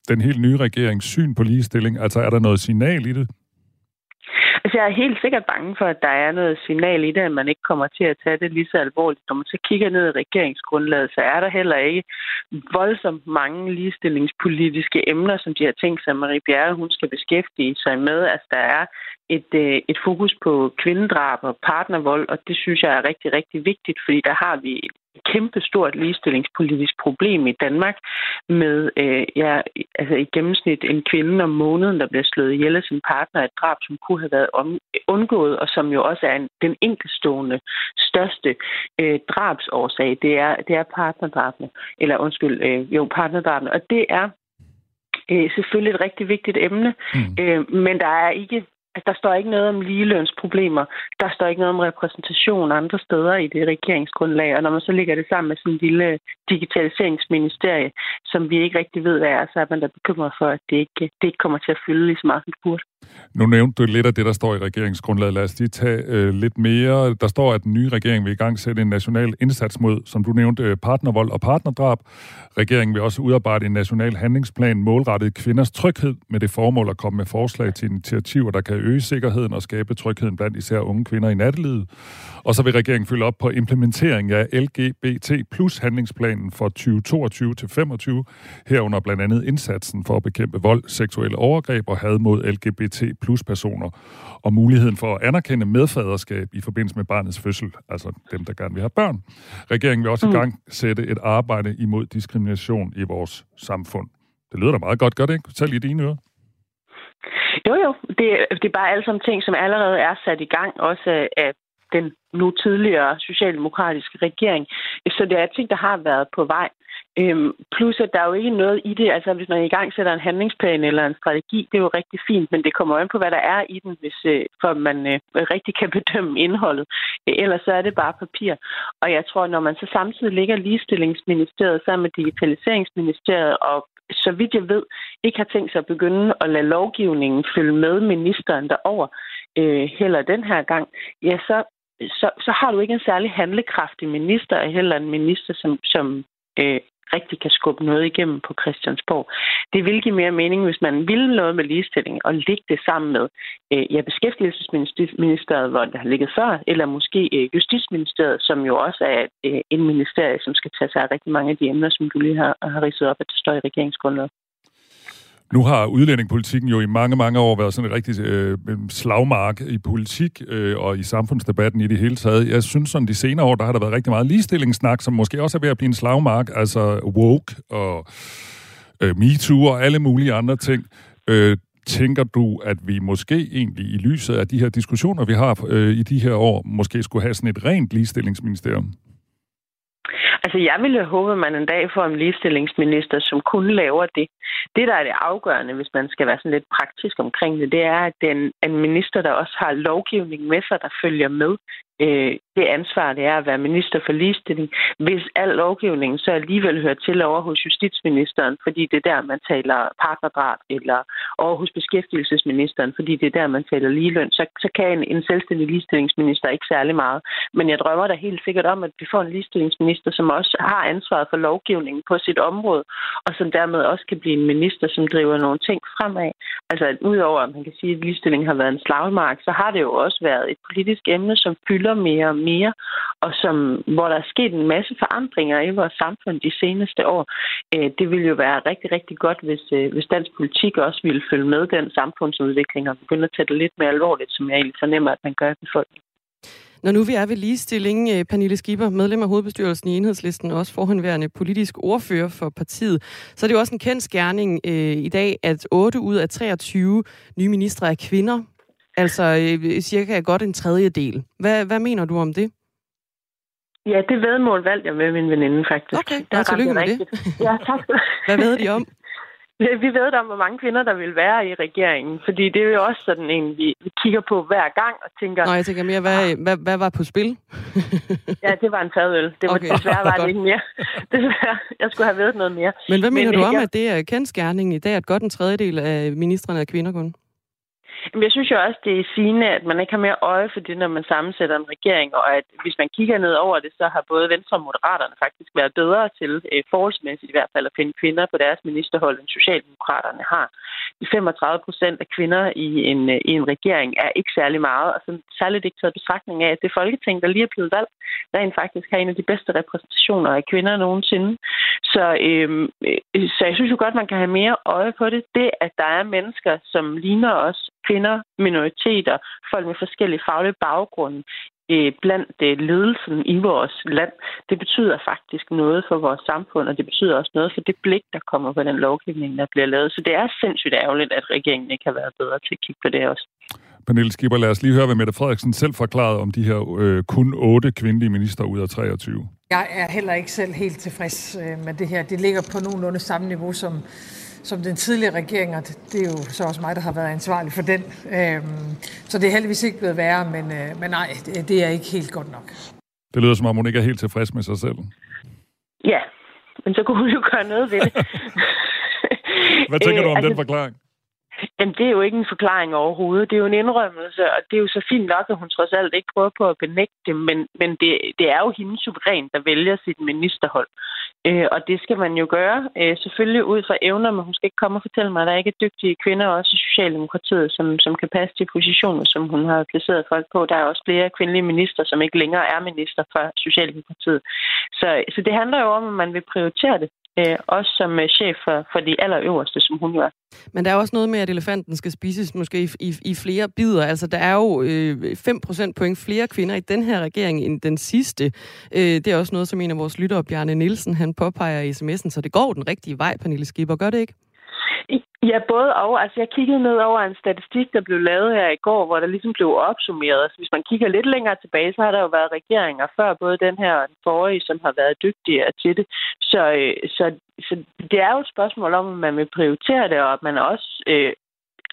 den helt nye regerings syn på ligestilling? Altså er der noget signal i det? Altså, jeg er helt sikkert bange for, at der er noget signal i det, at man ikke kommer til at tage det lige så alvorligt. Når man så kigger ned i regeringsgrundlaget, så er der heller ikke voldsomt mange ligestillingspolitiske emner, som de har tænkt sig, at Marie Bjerre hun skal beskæftige sig med. Altså, der er et, øh, et fokus på kvindedrab og partnervold, og det synes jeg er rigtig, rigtig vigtigt, fordi der har vi et kæmpe stort ligestillingspolitisk problem i Danmark med øh, ja, altså i gennemsnit en kvinde om måneden, der bliver slået ihjel af sin partner, et drab, som kunne have været om, undgået, og som jo også er en, den enkeltstående største øh, drabsårsag. Det er, det er partnerdrabene, eller undskyld, øh, jo, partnerdrabene, og det er øh, selvfølgelig et rigtig vigtigt emne, mm. øh, men der er ikke Altså, der står ikke noget om ligelønsproblemer. Der står ikke noget om repræsentation andre steder i det regeringsgrundlag. Og når man så lægger det sammen med sådan en lille digitaliseringsministerie, som vi ikke rigtig ved, hvad er, så er man da bekymret for, at det ikke, det ikke kommer til at fylde lige så meget, som det burde. Nu nævnte du lidt af det, der står i regeringsgrundlaget. Lad os lige tage øh, lidt mere. Der står, at den nye regering vil i gang sætte en national indsats mod, som du nævnte, øh, partnervold og partnerdrab. Regeringen vil også udarbejde en national handlingsplan målrettet kvinders tryghed med det formål at komme med forslag til initiativer, der kan øge sikkerheden og skabe trygheden blandt især unge kvinder i nattelivet. Og så vil regeringen følge op på implementering af LGBT plus handlingsplan handlingsplanen for 2022 til 25, herunder blandt andet indsatsen for at bekæmpe vold, seksuelle overgreb og had mod LGBT plus personer, og muligheden for at anerkende medfaderskab i forbindelse med barnets fødsel, altså dem, der gerne vil have børn. Regeringen vil også i gang sætte et arbejde imod diskrimination i vores samfund. Det lyder da meget godt, gør det ikke? Tag lige dine ører. Jo, jo. Det, det er bare alle sammen ting, som allerede er sat i gang, også af den nu tidligere socialdemokratiske regering. Så det er ting, der har været på vej. Øhm, plus, at der er jo ikke noget i det. Altså, hvis man i gang sætter en handlingsplan eller en strategi, det er jo rigtig fint, men det kommer an på, hvad der er i den, hvis, øh, for man øh, rigtig kan bedømme indholdet. Øh, ellers så er det bare papir. Og jeg tror, når man så samtidig ligger ligestillingsministeriet sammen med digitaliseringsministeriet og så vidt jeg ved, ikke har tænkt sig at begynde at lade lovgivningen følge med ministeren derover øh, heller den her gang, ja, så, så, så har du ikke en særlig handlekraftig minister, heller en minister, som, som øh, rigtig kan skubbe noget igennem på Christiansborg. Det vil give mere mening, hvis man ville noget med ligestilling og lægge det sammen med øh, ja, beskæftigelsesministeriet, hvor det har ligget før, eller måske øh, Justitsministeriet, som jo også er øh, en ministerie, som skal tage sig af rigtig mange af de emner, som du lige har, har ridset op, at det står i regeringsgrundlaget. Nu har udlændingepolitikken jo i mange, mange år været sådan et rigtig øh, slagmark i politik øh, og i samfundsdebatten i det hele taget. Jeg synes sådan de senere år, der har der været rigtig meget ligestillingssnak, som måske også er ved at blive en slagmark, altså woke og øh, MeToo og alle mulige andre ting. Øh, tænker du, at vi måske egentlig i lyset af de her diskussioner, vi har øh, i de her år, måske skulle have sådan et rent ligestillingsministerium? Altså, jeg ville håbe, at man en dag får en ligestillingsminister, som kun laver det. Det, der er det afgørende, hvis man skal være sådan lidt praktisk omkring det, det er, at den en minister, der også har lovgivning med sig, der følger med øh, det ansvar, det er at være minister for ligestilling, hvis al lovgivningen så alligevel hører til over hos justitsministeren, fordi det er der, man taler partnerdrab, eller over hos beskæftigelsesministeren, fordi det er der, man taler ligeløn, så, så kan en, en selvstændig ligestillingsminister ikke særlig meget. Men jeg drømmer da helt sikkert om, at vi får en ligestillingsminister, som også har ansvaret for lovgivningen på sit område, og som dermed også kan blive en minister, som driver nogle ting fremad. Altså, udover at man kan sige, at ligestilling har været en slagmark, så har det jo også været et politisk emne, som fylder fylder mere og mere, og som, hvor der er sket en masse forandringer i vores samfund de seneste år. Øh, det ville jo være rigtig, rigtig godt, hvis, øh, hvis dansk politik også ville følge med den samfundsudvikling og begynde at tage det lidt mere alvorligt, som jeg egentlig fornemmer, at man gør i befolkningen. Når nu vi er ved ligestilling, øh, Pernille Skipper, medlem af hovedbestyrelsen i Enhedslisten, og også forhåndværende politisk ordfører for partiet, så er det jo også en kendt skærning øh, i dag, at 8 ud af 23 nye ministre er kvinder. Altså øh, cirka godt en tredjedel. Hvad, hvad mener du om det? Ja, det vedmål valgte jeg med min veninde, faktisk. Okay, der tillykke med det. Ja, tak. hvad ved de om? Vi ved om, hvor mange kvinder, der vil være i regeringen, fordi det er jo også sådan en, vi, kigger på hver gang og tænker... Nå, jeg tænker mere, hvad, ah. hvad, hvad var på spil? ja, det var en fadøl. Det var, okay. Desværre var det ikke mere. Desværre, jeg skulle have ved noget mere. Men hvad mener Men, du om, jeg... at det er kendskærning i dag, at godt en tredjedel af ministerne er kvinder kun? Men jeg synes jo også, det er sigende, at man ikke har mere øje for det, når man sammensætter en regering, og at hvis man kigger ned over det, så har både Venstre og Moderaterne faktisk været bedre til, øh, forholdsmæssigt i hvert fald, at finde kvinder på deres ministerhold, end Socialdemokraterne har. 35 procent af kvinder i en, øh, i en regering er ikke særlig meget, og så særligt ikke taget betragtning af, at det Folketing, der lige er blevet valgt, rent faktisk har en af de bedste repræsentationer af kvinder nogensinde. Så, øhm, øh, så jeg synes jo godt, man kan have mere øje på det. Det, at der er mennesker, som ligner os, kvinder, minoriteter, folk med forskellige faglige baggrunde, øh, blandt øh, ledelsen i vores land, det betyder faktisk noget for vores samfund, og det betyder også noget for det blik, der kommer på den lovgivning, der bliver lavet. Så det er sindssygt ærgerligt, at regeringen ikke har været bedre til at kigge på det også. Pernille Skipper, lad os lige høre, hvad Mette Frederiksen selv forklarede om de her øh, kun otte kvindelige minister ud af 23. Jeg er heller ikke selv helt tilfreds øh, med det her. Det ligger på nogenlunde samme niveau som som den tidligere regering, og det er jo så også mig, der har været ansvarlig for den. Øhm, så det er heldigvis ikke blevet værre, men, øh, men nej, det er ikke helt godt nok. Det lyder som om, hun ikke er helt tilfreds med sig selv. Ja, men så kunne hun jo gøre noget ved det. Hvad tænker Øh, du om altså- den forklaring? Jamen, det er jo ikke en forklaring overhovedet. Det er jo en indrømmelse, og det er jo så fint nok, at hun trods alt ikke prøver på at benægte det, men, men det, det er jo hendes suveræn, der vælger sit ministerhold. Øh, og det skal man jo gøre, øh, selvfølgelig ud fra evner, men hun skal ikke komme og fortælle mig, at der ikke er dygtige kvinder, også i Socialdemokratiet, som, som kan passe de positioner, som hun har placeret folk på. Der er også flere kvindelige minister, som ikke længere er minister for Socialdemokratiet. Så, så det handler jo om, at man vil prioritere det, øh, også som øh, chef for, for de allerøverste, som hun var. Men der er også noget med, at elefanten skal spises måske i, i, i flere bidder. Altså, der er jo øh, 5% point flere kvinder i den her regering end den sidste. Øh, det er også noget, som en af vores lyttere, Bjarne Nielsen, han påpeger i sms'en, så det går den rigtige vej, Pernille Skipper. Gør det ikke? Ja, både og. Altså, jeg kiggede ned over en statistik, der blev lavet her i går, hvor der ligesom blev opsummeret. Så hvis man kigger lidt længere tilbage, så har der jo været regeringer før, både den her og den forrige, som har været dygtigere til det. Så, øh, så, så det er jo et spørgsmål om, at man vil prioritere det, og at man også øh,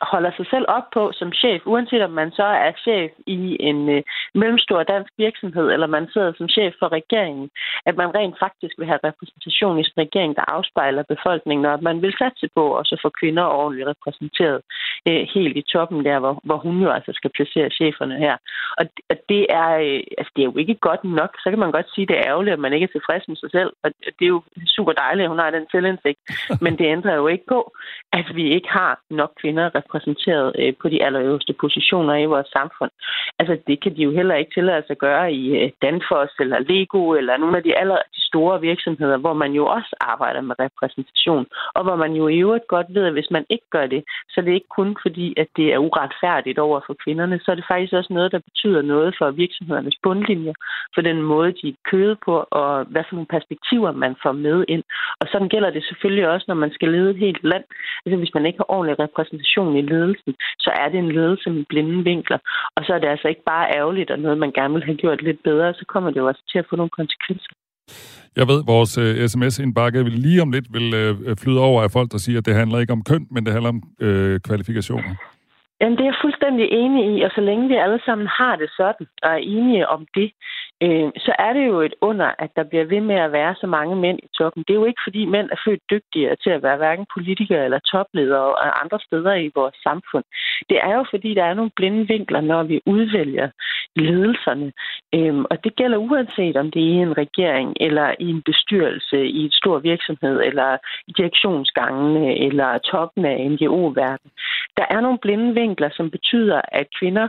holder sig selv op på som chef, uanset om man så er chef i en øh, mellemstor dansk virksomhed, eller man sidder som chef for regeringen, at man rent faktisk vil have repræsentation i sin regering, der afspejler befolkningen, og at man vil satse på også at få kvinder ordentligt repræsenteret øh, helt i toppen der, hvor, hvor hun jo altså skal placere cheferne her. Og, og det, er, øh, altså, det er jo ikke godt nok. Så kan man godt sige, at det er ærgerligt, at man ikke er tilfreds med sig selv, og det er jo super dejligt, at hun har den selvindsigt, men det ændrer jo ikke på, at vi ikke har nok kvinder repræsenteret øh, på de allerøverste positioner i vores samfund. Altså, det kan de jo heller ikke tillade sig at gøre i øh, Danfoss eller Lego eller nogle af de aller de store virksomheder, hvor man jo også arbejder med repræsentation, og hvor man jo i øvrigt godt ved, at hvis man ikke gør det, så er det ikke kun fordi, at det er uretfærdigt over for kvinderne, så er det faktisk også noget, der betyder noget for virksomhedernes bundlinjer, for den måde, de er kødet på, og hvad for nogle perspektiver man får med ind. Og sådan gælder det selvfølgelig også, når man skal lede et helt land. Altså, hvis man ikke har ordentlig repræsentation i ledelsen, så er det en ledelse med blinde vinkler. Og så er det altså ikke bare ærgerligt og noget, man gerne vil have gjort lidt bedre, så kommer det jo også til at få nogle konsekvenser. Jeg ved, vores øh, uh, sms-indbakke vil lige om lidt vil uh, flyde over af folk, der siger, at det handler ikke om køn, men det handler om uh, kvalifikationer. Jamen, det er jeg fuldstændig enig i, og så længe vi alle sammen har det sådan, og er enige om det, øh, så er det jo et under, at der bliver ved med at være så mange mænd i toppen. Det er jo ikke, fordi mænd er født dygtigere til at være hverken politikere eller topledere og andre steder i vores samfund. Det er jo, fordi der er nogle blinde vinkler, når vi udvælger ledelserne. Øh, og det gælder uanset, om det er i en regering, eller i en bestyrelse, i en stor virksomhed, eller i direktionsgangene, eller toppen af NGO-verden. Der er nogle blinde vinkler, som betyder, at kvinder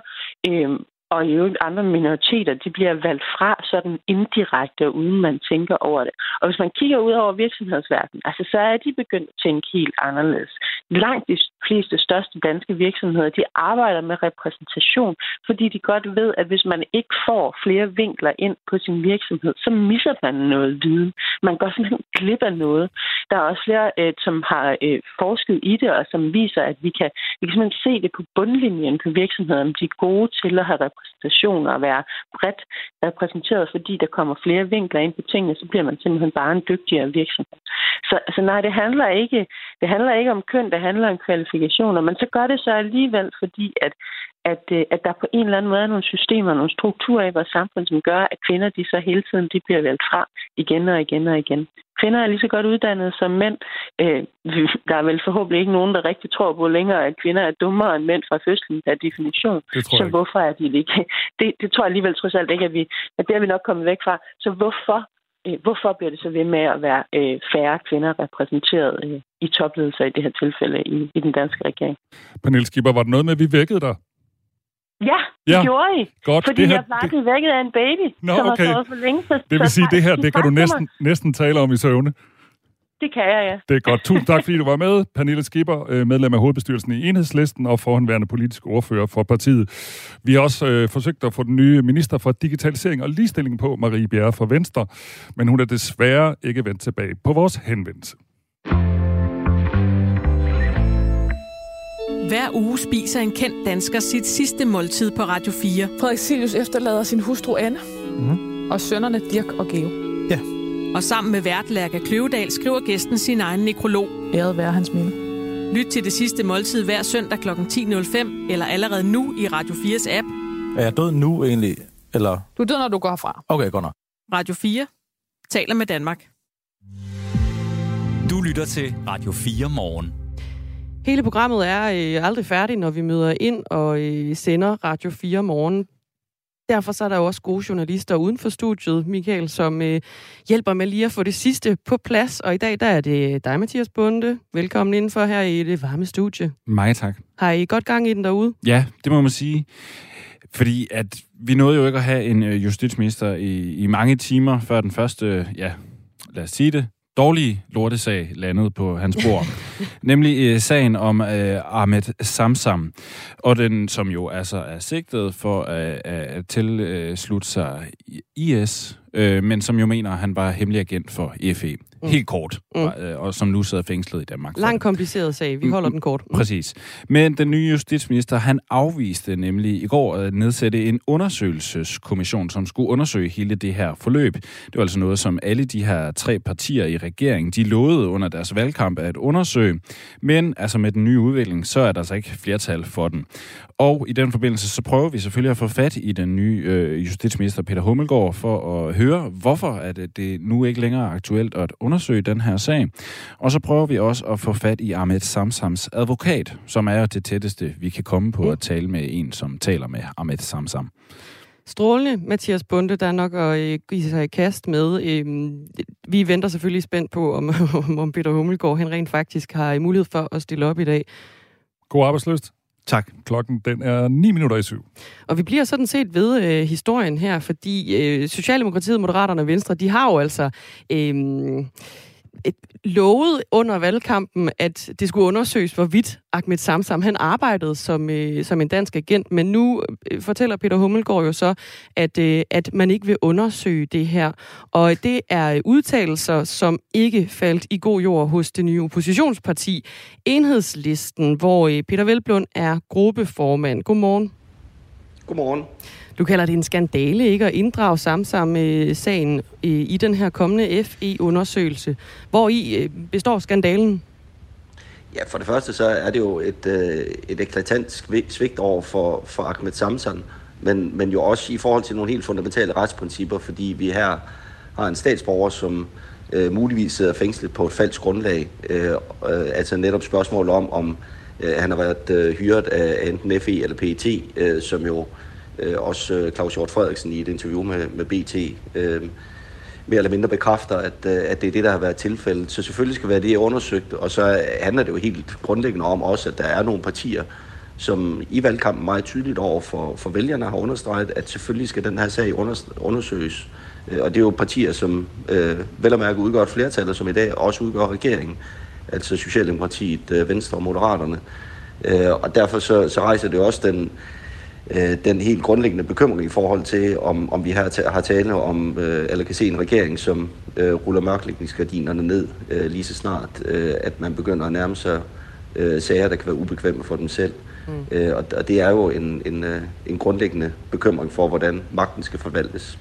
øh, og i øvrigt andre minoriteter, de bliver valgt fra sådan indirekte, uden man tænker over det. Og hvis man kigger ud over virksomhedsverdenen, altså så er de begyndt at tænke helt anderledes. Langt de fleste største danske virksomheder, de arbejder med repræsentation, fordi de godt ved, at hvis man ikke får flere vinkler ind på sin virksomhed, så misser man noget viden. Man går simpelthen glip af noget. Der er også flere, øh, som har øh, forsket i det, og som viser, at vi kan, vi kan simpelthen se det på bundlinjen på virksomheder, om de er gode til at have repræsentation og være bredt repræsenteret, fordi der kommer flere vinkler ind på tingene, så bliver man simpelthen bare en dygtigere virksomhed. Så altså, nej, det handler, ikke, det handler ikke om køn, det handler om kvalifikationer, men så gør det så alligevel, fordi at, at, øh, at der på en eller anden måde er nogle systemer, nogle strukturer i vores samfund, som gør, at kvinder de så hele tiden de bliver valgt fra igen og igen og igen. Kvinder er lige så godt uddannede som mænd. Øh, der er vel forhåbentlig ikke nogen, der rigtig tror på længere, at kvinder er dummere end mænd fra fødslen per definition. Så hvorfor er de det ikke? Det, det tror jeg alligevel trods alt ikke, at, vi, at det er vi nok kommet væk fra. Så hvorfor øh, hvorfor bliver det så ved med at være øh, færre kvinder repræsenteret øh, i topledelser i det her tilfælde i, i den danske regering? Pernille Skipper, var det noget med, at vi vækkede dig? Ja, det Ja, gjorde I. godt. Fordi Det her- jeg var det... vækket af en baby, Nå, som okay. har sovet for længe. Så, Det vil sige, det her, de det kan du næsten, næsten tale om i søvne. Det kan jeg, ja. Det er godt. Tusind tak, fordi du var med. Pernille Skipper, øh, medlem af hovedbestyrelsen i Enhedslisten og forhåndværende politisk ordfører for partiet. Vi har også øh, forsøgt at få den nye minister for digitalisering og ligestilling på, Marie Bjerre fra Venstre, men hun er desværre ikke vendt tilbage på vores henvendelse. Hver uge spiser en kendt dansker sit sidste måltid på Radio 4. Frederik Silius efterlader sin hustru Anne Mm. og sønnerne Dirk og Geo. Ja. Og sammen med vært Lærke Kløvedal skriver gæsten sin egen nekrolog. Æret være hans minde. Lyt til det sidste måltid hver søndag kl. 10.05 eller allerede nu i Radio 4's app. Er jeg død nu egentlig? Eller? Du er død, når du går herfra. Okay, godt nok. Radio 4 taler med Danmark. Du lytter til Radio 4 morgen. Hele programmet er øh, aldrig færdigt, når vi møder ind og øh, sender Radio 4 morgen. Derfor så er der jo også gode journalister uden for studiet, Michael, som øh, hjælper med lige at få det sidste på plads. Og i dag der er det dig, Mathias Bunde. Velkommen indenfor her i det varme studie. Meget tak. Har I godt gang i den derude? Ja, det må man sige. Fordi at vi nåede jo ikke at have en øh, justitsminister i, i mange timer, før den første, ja, lad os sige det, dårlige lortesag landede på hans bord. Nemlig øh, sagen om øh, Ahmed Samsam, og den som jo altså er sigtet for at, at tilslutte sig IS, øh, men som jo mener, at han var hemmelig agent for FE. Mm. Helt kort, mm. øh, og som nu sidder fængslet i Danmark. Lang kompliceret sag. Vi holder mm, den kort. Mm. Præcis. Men den nye justitsminister, han afviste nemlig i går at nedsætte en undersøgelseskommission, som skulle undersøge hele det her forløb. Det var altså noget, som alle de her tre partier i regeringen, de lovede under deres valgkamp at undersøge. Men altså med den nye udvikling, så er der altså ikke flertal for den. Og i den forbindelse, så prøver vi selvfølgelig at få fat i den nye øh, justitsminister Peter Hummelgaard for at høre, hvorfor at det nu ikke længere er aktuelt at undersøge den her sag. Og så prøver vi også at få fat i Ahmed Samsams advokat, som er det tætteste, vi kan komme på at tale med en, som taler med Ahmed Samsam. Strålende, Mathias Bunde, der er nok at øh, give sig i kast med. Øhm, vi venter selvfølgelig spændt på, om, om Peter Hummelgaard han rent faktisk har mulighed for at stille op i dag. God arbejdsløst. Tak. Klokken den er 9 minutter i syv. Og vi bliver sådan set ved øh, historien her, fordi øh, Socialdemokratiet, Moderaterne og Venstre, de har jo altså... Øh, et, under valgkampen, at det skulle undersøges, hvorvidt Ahmed Samsam han arbejdede som, øh, som en dansk agent, men nu øh, fortæller Peter Hummelgaard jo så, at, øh, at man ikke vil undersøge det her. Og det er øh, udtalelser, som ikke faldt i god jord hos det nye oppositionsparti, Enhedslisten, hvor øh, Peter Velblund er gruppeformand. Godmorgen. Godmorgen. Du kalder det en skandale ikke at inddrage Samsam øh, sagen øh, i den her kommende FE-undersøgelse. Hvor i øh, består skandalen? Ja, for det første så er det jo et, et eklatant svigt over for, for Ahmed Samsan, men, men jo også i forhold til nogle helt fundamentale retsprincipper, fordi vi her har en statsborger, som øh, muligvis sidder fængslet på et falsk grundlag. Øh, øh, altså netop spørgsmål om, om Øh, han har været øh, hyret af enten FE eller PET, øh, som jo øh, også øh, Claus Hjort Frederiksen i et interview med, med BT øh, mere eller mindre bekræfter, at, øh, at det er det, der har været tilfældet. Så selvfølgelig skal være det undersøgt, og så handler det jo helt grundlæggende om også, at der er nogle partier, som i valgkampen meget tydeligt over for, for vælgerne har understreget, at selvfølgelig skal den her sag undersøges. Øh, og det er jo partier, som øh, vel og mærke udgør et flertal, og som i dag også udgør regeringen, altså Socialdemokratiet, øh, Venstre og Moderaterne. Øh, og derfor så, så rejser det også den, øh, den helt grundlæggende bekymring i forhold til, om, om vi har, har tale om, eller kan se en regering, som ruller mørklægningsgardinerne ned lige så snart, at man begynder at nærme sig sager, der kan være ubekvemme for dem selv. Mm. Og, det er jo en, en, en grundlæggende bekymring for, hvordan magten skal forvaltes.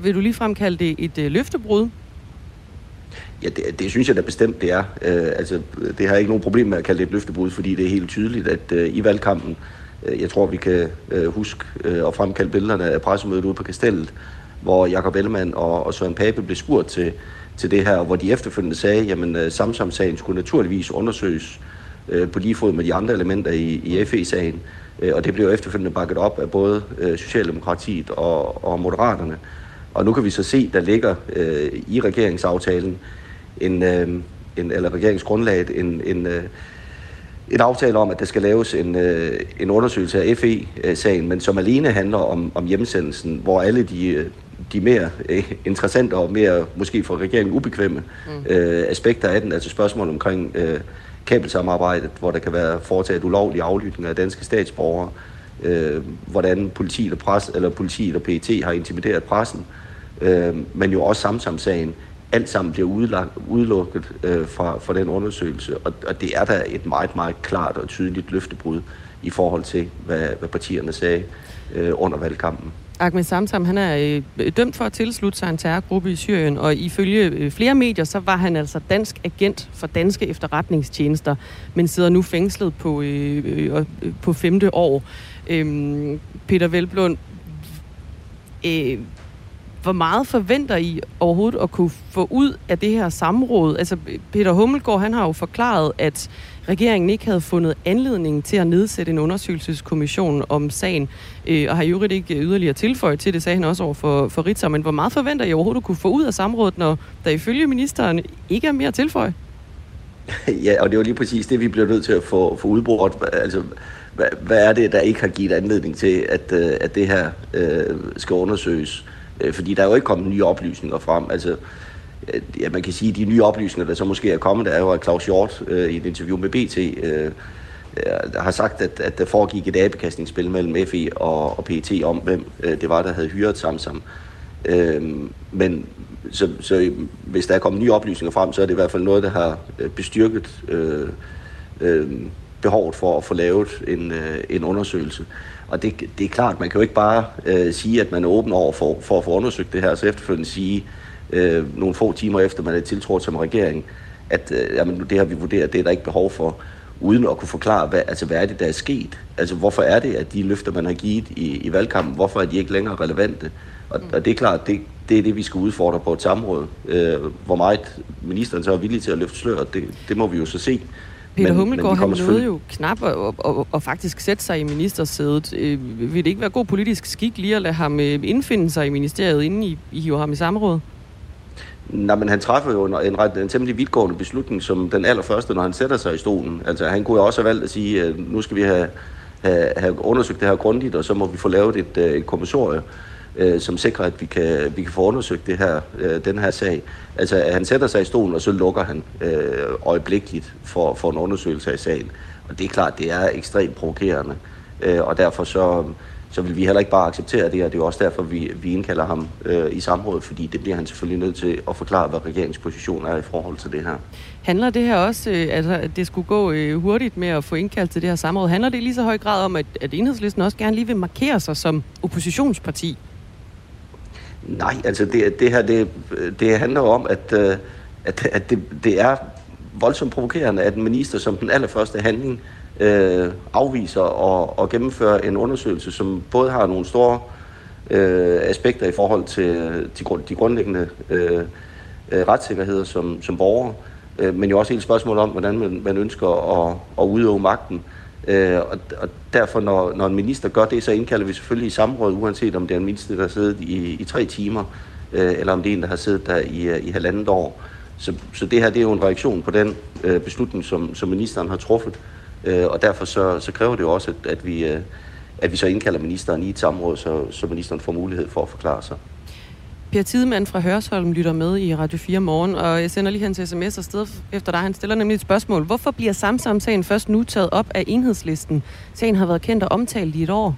Vil du lige fremkalde det et løftebrud? Ja, det, det synes jeg da bestemt, det er. Øh, altså, det har jeg ikke nogen problem med at kalde det et løftebrud, fordi det er helt tydeligt, at øh, i valgkampen, Øh, jeg tror, vi kan øh, huske øh, at fremkalde billederne af pressemødet ude på Kastellet, hvor Jakob Ellemann og, og Søren Pape blev spurgt til, til det her, hvor de efterfølgende sagde, jamen øh, Samsam-sagen skulle naturligvis undersøges øh, på lige fod med de andre elementer i, i FE-sagen. Øh, og det blev efterfølgende bakket op af både Socialdemokratiet og, og Moderaterne. Og nu kan vi så se, der ligger øh, i regeringsaftalen en, øh, en, eller regeringsgrundlaget en, en, øh, en aftale om, at der skal laves en, øh, en undersøgelse af FE-sagen, men som alene handler om, om hjemsendelsen, hvor alle de, øh, de mere øh, interessante og mere måske for regeringen ubekvemme mm. øh, aspekter af den, altså spørgsmål omkring øh, kabelsamarbejdet, hvor der kan være foretaget ulovlige aflytninger af danske statsborgere, øh, hvordan politiet og, pres, eller politiet og PET har intimideret pressen, øh, men jo også Samsam-sagen, alt sammen bliver udlagt, udelukket øh, fra, fra den undersøgelse. Og, og det er da et meget, meget klart og tydeligt løftebrud i forhold til, hvad, hvad partierne sagde øh, under valgkampen. Ahmed Samsam, han er øh, dømt for at tilslutte sig en terrorgruppe i Syrien, og ifølge øh, flere medier, så var han altså dansk agent for danske efterretningstjenester, men sidder nu fængslet på, øh, øh, øh på femte år. Øhm, øh, Peter Velblund, øh, hvor meget forventer I overhovedet at kunne få ud af det her samråd? Altså, Peter Hummelgaard, han har jo forklaret, at regeringen ikke havde fundet anledning til at nedsætte en undersøgelseskommission om sagen, øh, og har jo ikke yderligere tilføjet til det, sagde han også over for, for Ritzau. Men hvor meget forventer I overhovedet at kunne få ud af samrådet, når der ifølge ministeren ikke er mere at tilføje? Ja, og det var lige præcis det, vi bliver nødt til at få, få udbrudt. Altså, hvad, hvad er det, der ikke har givet anledning til, at, øh, at det her øh, skal undersøges? Øh, fordi der er jo ikke kommet nye oplysninger frem. Altså, øh, ja, man kan sige, at de nye oplysninger, der så måske er kommet, der er jo, at Claus Hjort øh, i et interview med BT øh, der har sagt, at, at der foregik et abekastningsspil mellem FE og, og PET om, hvem øh, det var, der havde hyret Samsam. Øh, men så, så hvis der er kommet nye oplysninger frem, så er det i hvert fald noget, der har øh, bestyrket øh, øh, behovet for at få lavet en, øh, en undersøgelse. Og det, det er klart, man kan jo ikke bare øh, sige, at man er åben over for, for at få undersøgt det her, og så efterfølgende sige, øh, nogle få timer efter man er tiltrådt som regering, at øh, jamen, det har vi vurderet, det er der ikke behov for, uden at kunne forklare, hvad, altså, hvad er det, der er sket? Altså, hvorfor er det, at de løfter, man har givet i, i valgkampen, hvorfor er de ikke længere relevante? Og, og det er klart, det, det er det, vi skal udfordre på et samråd. Øh, hvor meget ministeren så er villig til at løfte sløret, det, det må vi jo så se. Peter men, Hummelgaard, men han nåede jo knap at, at, at, at faktisk sætte sig i ministersædet. Øh, vil det ikke være god politisk skik lige at lade ham øh, indfinde sig i ministeriet, inden I, I hiver ham i samråd? Nej, men han træffer jo en, en, ret, en temmelig vidtgående beslutning som den allerførste, når han sætter sig i stolen. Altså, han kunne jo også have valgt at sige, at nu skal vi have, have, have undersøgt det her grundigt, og så må vi få lavet et, øh, et kommissorie øh, som sikrer, at vi kan, vi kan få undersøgt det her, øh, den her sag. Altså, han sætter sig i stolen, og så lukker han øh, øjeblikkeligt for, for en undersøgelse af sagen. Og det er klart, det er ekstremt provokerende. Øh, og derfor så, så vil vi heller ikke bare acceptere det, og det er også derfor, vi, vi indkalder ham øh, i samrådet, fordi det bliver han selvfølgelig nødt til at forklare, hvad regeringens position er i forhold til det her. Handler det her også, øh, altså, at det skulle gå øh, hurtigt med at få indkaldt til det her samråd, handler det i lige så høj grad om, at, at enhedslisten også gerne lige vil markere sig som oppositionsparti? Nej, altså det, det her, det, det handler om, at, øh, at, at det, det er voldsomt provokerende, at en minister som den allerførste handling øh, afviser og, og gennemfører en undersøgelse, som både har nogle store øh, aspekter i forhold til, til de grundlæggende øh, øh, retssikkerheder som, som borger, øh, men jo også hele spørgsmål om, hvordan man, man ønsker at, at udøve magten. Øh, og, og derfor, når, når en minister gør det, så indkalder vi selvfølgelig i samråd, uanset om det er en minister, der har siddet i, i tre timer, øh, eller om det er en, der har siddet der i, øh, i halvandet år. Så, så det her det er jo en reaktion på den øh, beslutning, som, som ministeren har truffet, øh, og derfor så, så kræver det jo også, at, at, vi, øh, at vi så indkalder ministeren i et samråd, så, så ministeren får mulighed for at forklare sig. Per Tidemann fra Hørsholm lytter med i Radio 4 morgen, og jeg sender lige hans sms afsted efter dig. Han stiller nemlig et spørgsmål. Hvorfor bliver Samsam-sagen først nu taget op af enhedslisten? Sagen har været kendt og omtalt i et år.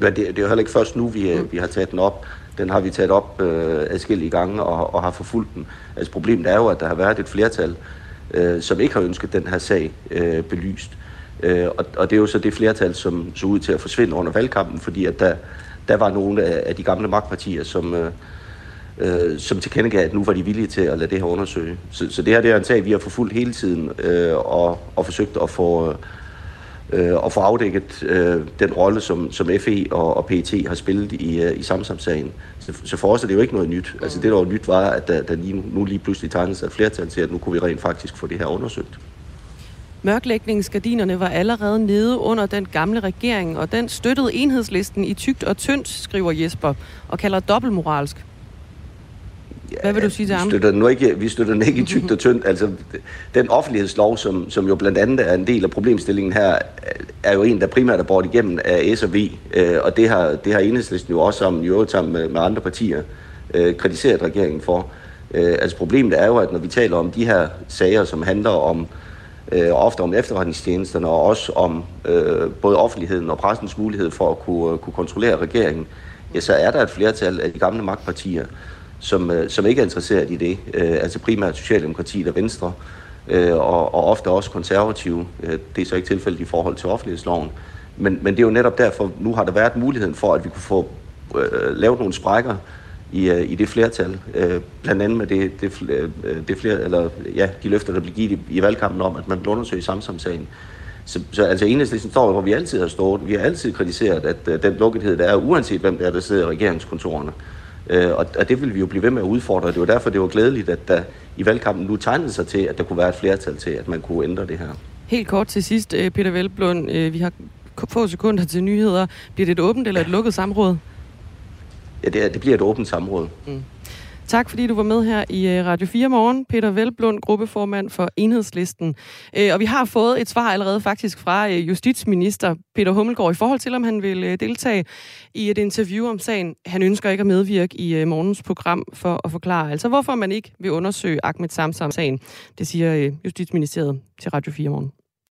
Ja, det, det er jo heller ikke først nu, vi, mm. vi har taget den op. Den har vi taget op øh, adskillige gange og, og har forfulgt den. Altså problemet er jo, at der har været et flertal, øh, som ikke har ønsket den her sag øh, belyst. Øh, og, og det er jo så det flertal, som så ud til at forsvinde under valgkampen, fordi at der der var nogle af de gamle magtpartier, som, øh, øh, som tilkendegav, at nu var de villige til at lade det her undersøge. Så, så det her det er en sag, vi har forfulgt hele tiden øh, og, og forsøgt at få, øh, at få afdækket øh, den rolle, som, som FE og, og PET har spillet i, øh, i Samsam-sagen. Så, så for os er det jo ikke noget nyt. Altså det, der var nyt, var, at der, der lige, nu lige pludselig tegnede sig et flertal til, at nu kunne vi rent faktisk få det her undersøgt. Mørklægningsgardinerne var allerede nede under den gamle regering, og den støttede enhedslisten i tygt og tyndt, skriver Jesper, og kalder dobbeltmoralsk. Hvad vil du sige til ham? Vi støtter den, ikke, vi støtter den ikke i tygt og tyndt. Altså, den offentlighedslov, som, som jo blandt andet er en del af problemstillingen her, er jo en, der primært er bort igennem af S og V, øh, og det har, det har enhedslisten jo også sammen, jo sammen med, med andre partier øh, kritiseret regeringen for. Øh, altså problemet er jo, at når vi taler om de her sager, som handler om øh, Øh, ofte om efterretningstjenesterne og også om øh, både offentligheden og pressens mulighed for at kunne, øh, kunne kontrollere regeringen, ja, så er der et flertal af de gamle magtpartier, som, øh, som ikke er interesseret i det. Øh, altså primært Socialdemokratiet og Venstre, øh, og, og ofte også konservative. Øh, det er så ikke tilfældet i forhold til offentlighedsloven. Men, men det er jo netop derfor, nu har der været muligheden for, at vi kunne få øh, lavet nogle sprækker i, øh, i det flertal. Øh, blandt andet med det, det, øh, det flere, eller, ja, de løfter, der blev givet i, i valgkampen om, at man blev undersøge i Samsamsagen. Så, så altså enhedslisten står hvor vi altid har stået. Vi har altid kritiseret, at øh, den lukkethed, der er, uanset hvem der er, der sidder i regeringskontorerne, Øh, og, og det vil vi jo blive ved med at udfordre. Det var derfor, det var glædeligt, at der i valgkampen nu tegnede sig til, at der kunne være et flertal til, at man kunne ændre det her. Helt kort til sidst, øh, Peter Velblund. Øh, vi har få sekunder til nyheder. Bliver det et åbent eller et lukket samråd? Ja, det, er, det bliver et åbent samråd. Mm. Tak fordi du var med her i øh, Radio 4 morgen. Peter Velblund, gruppeformand for Enhedslisten. Øh, og vi har fået et svar allerede faktisk fra øh, justitsminister Peter Hummelgaard i forhold til, om han vil deltage i et interview om sagen. Han ønsker ikke at medvirke i morgens program for at forklare, altså hvorfor man ikke vil undersøge Ahmed Samsam-sagen. Det siger Justitsministeriet til Radio 4 morgen.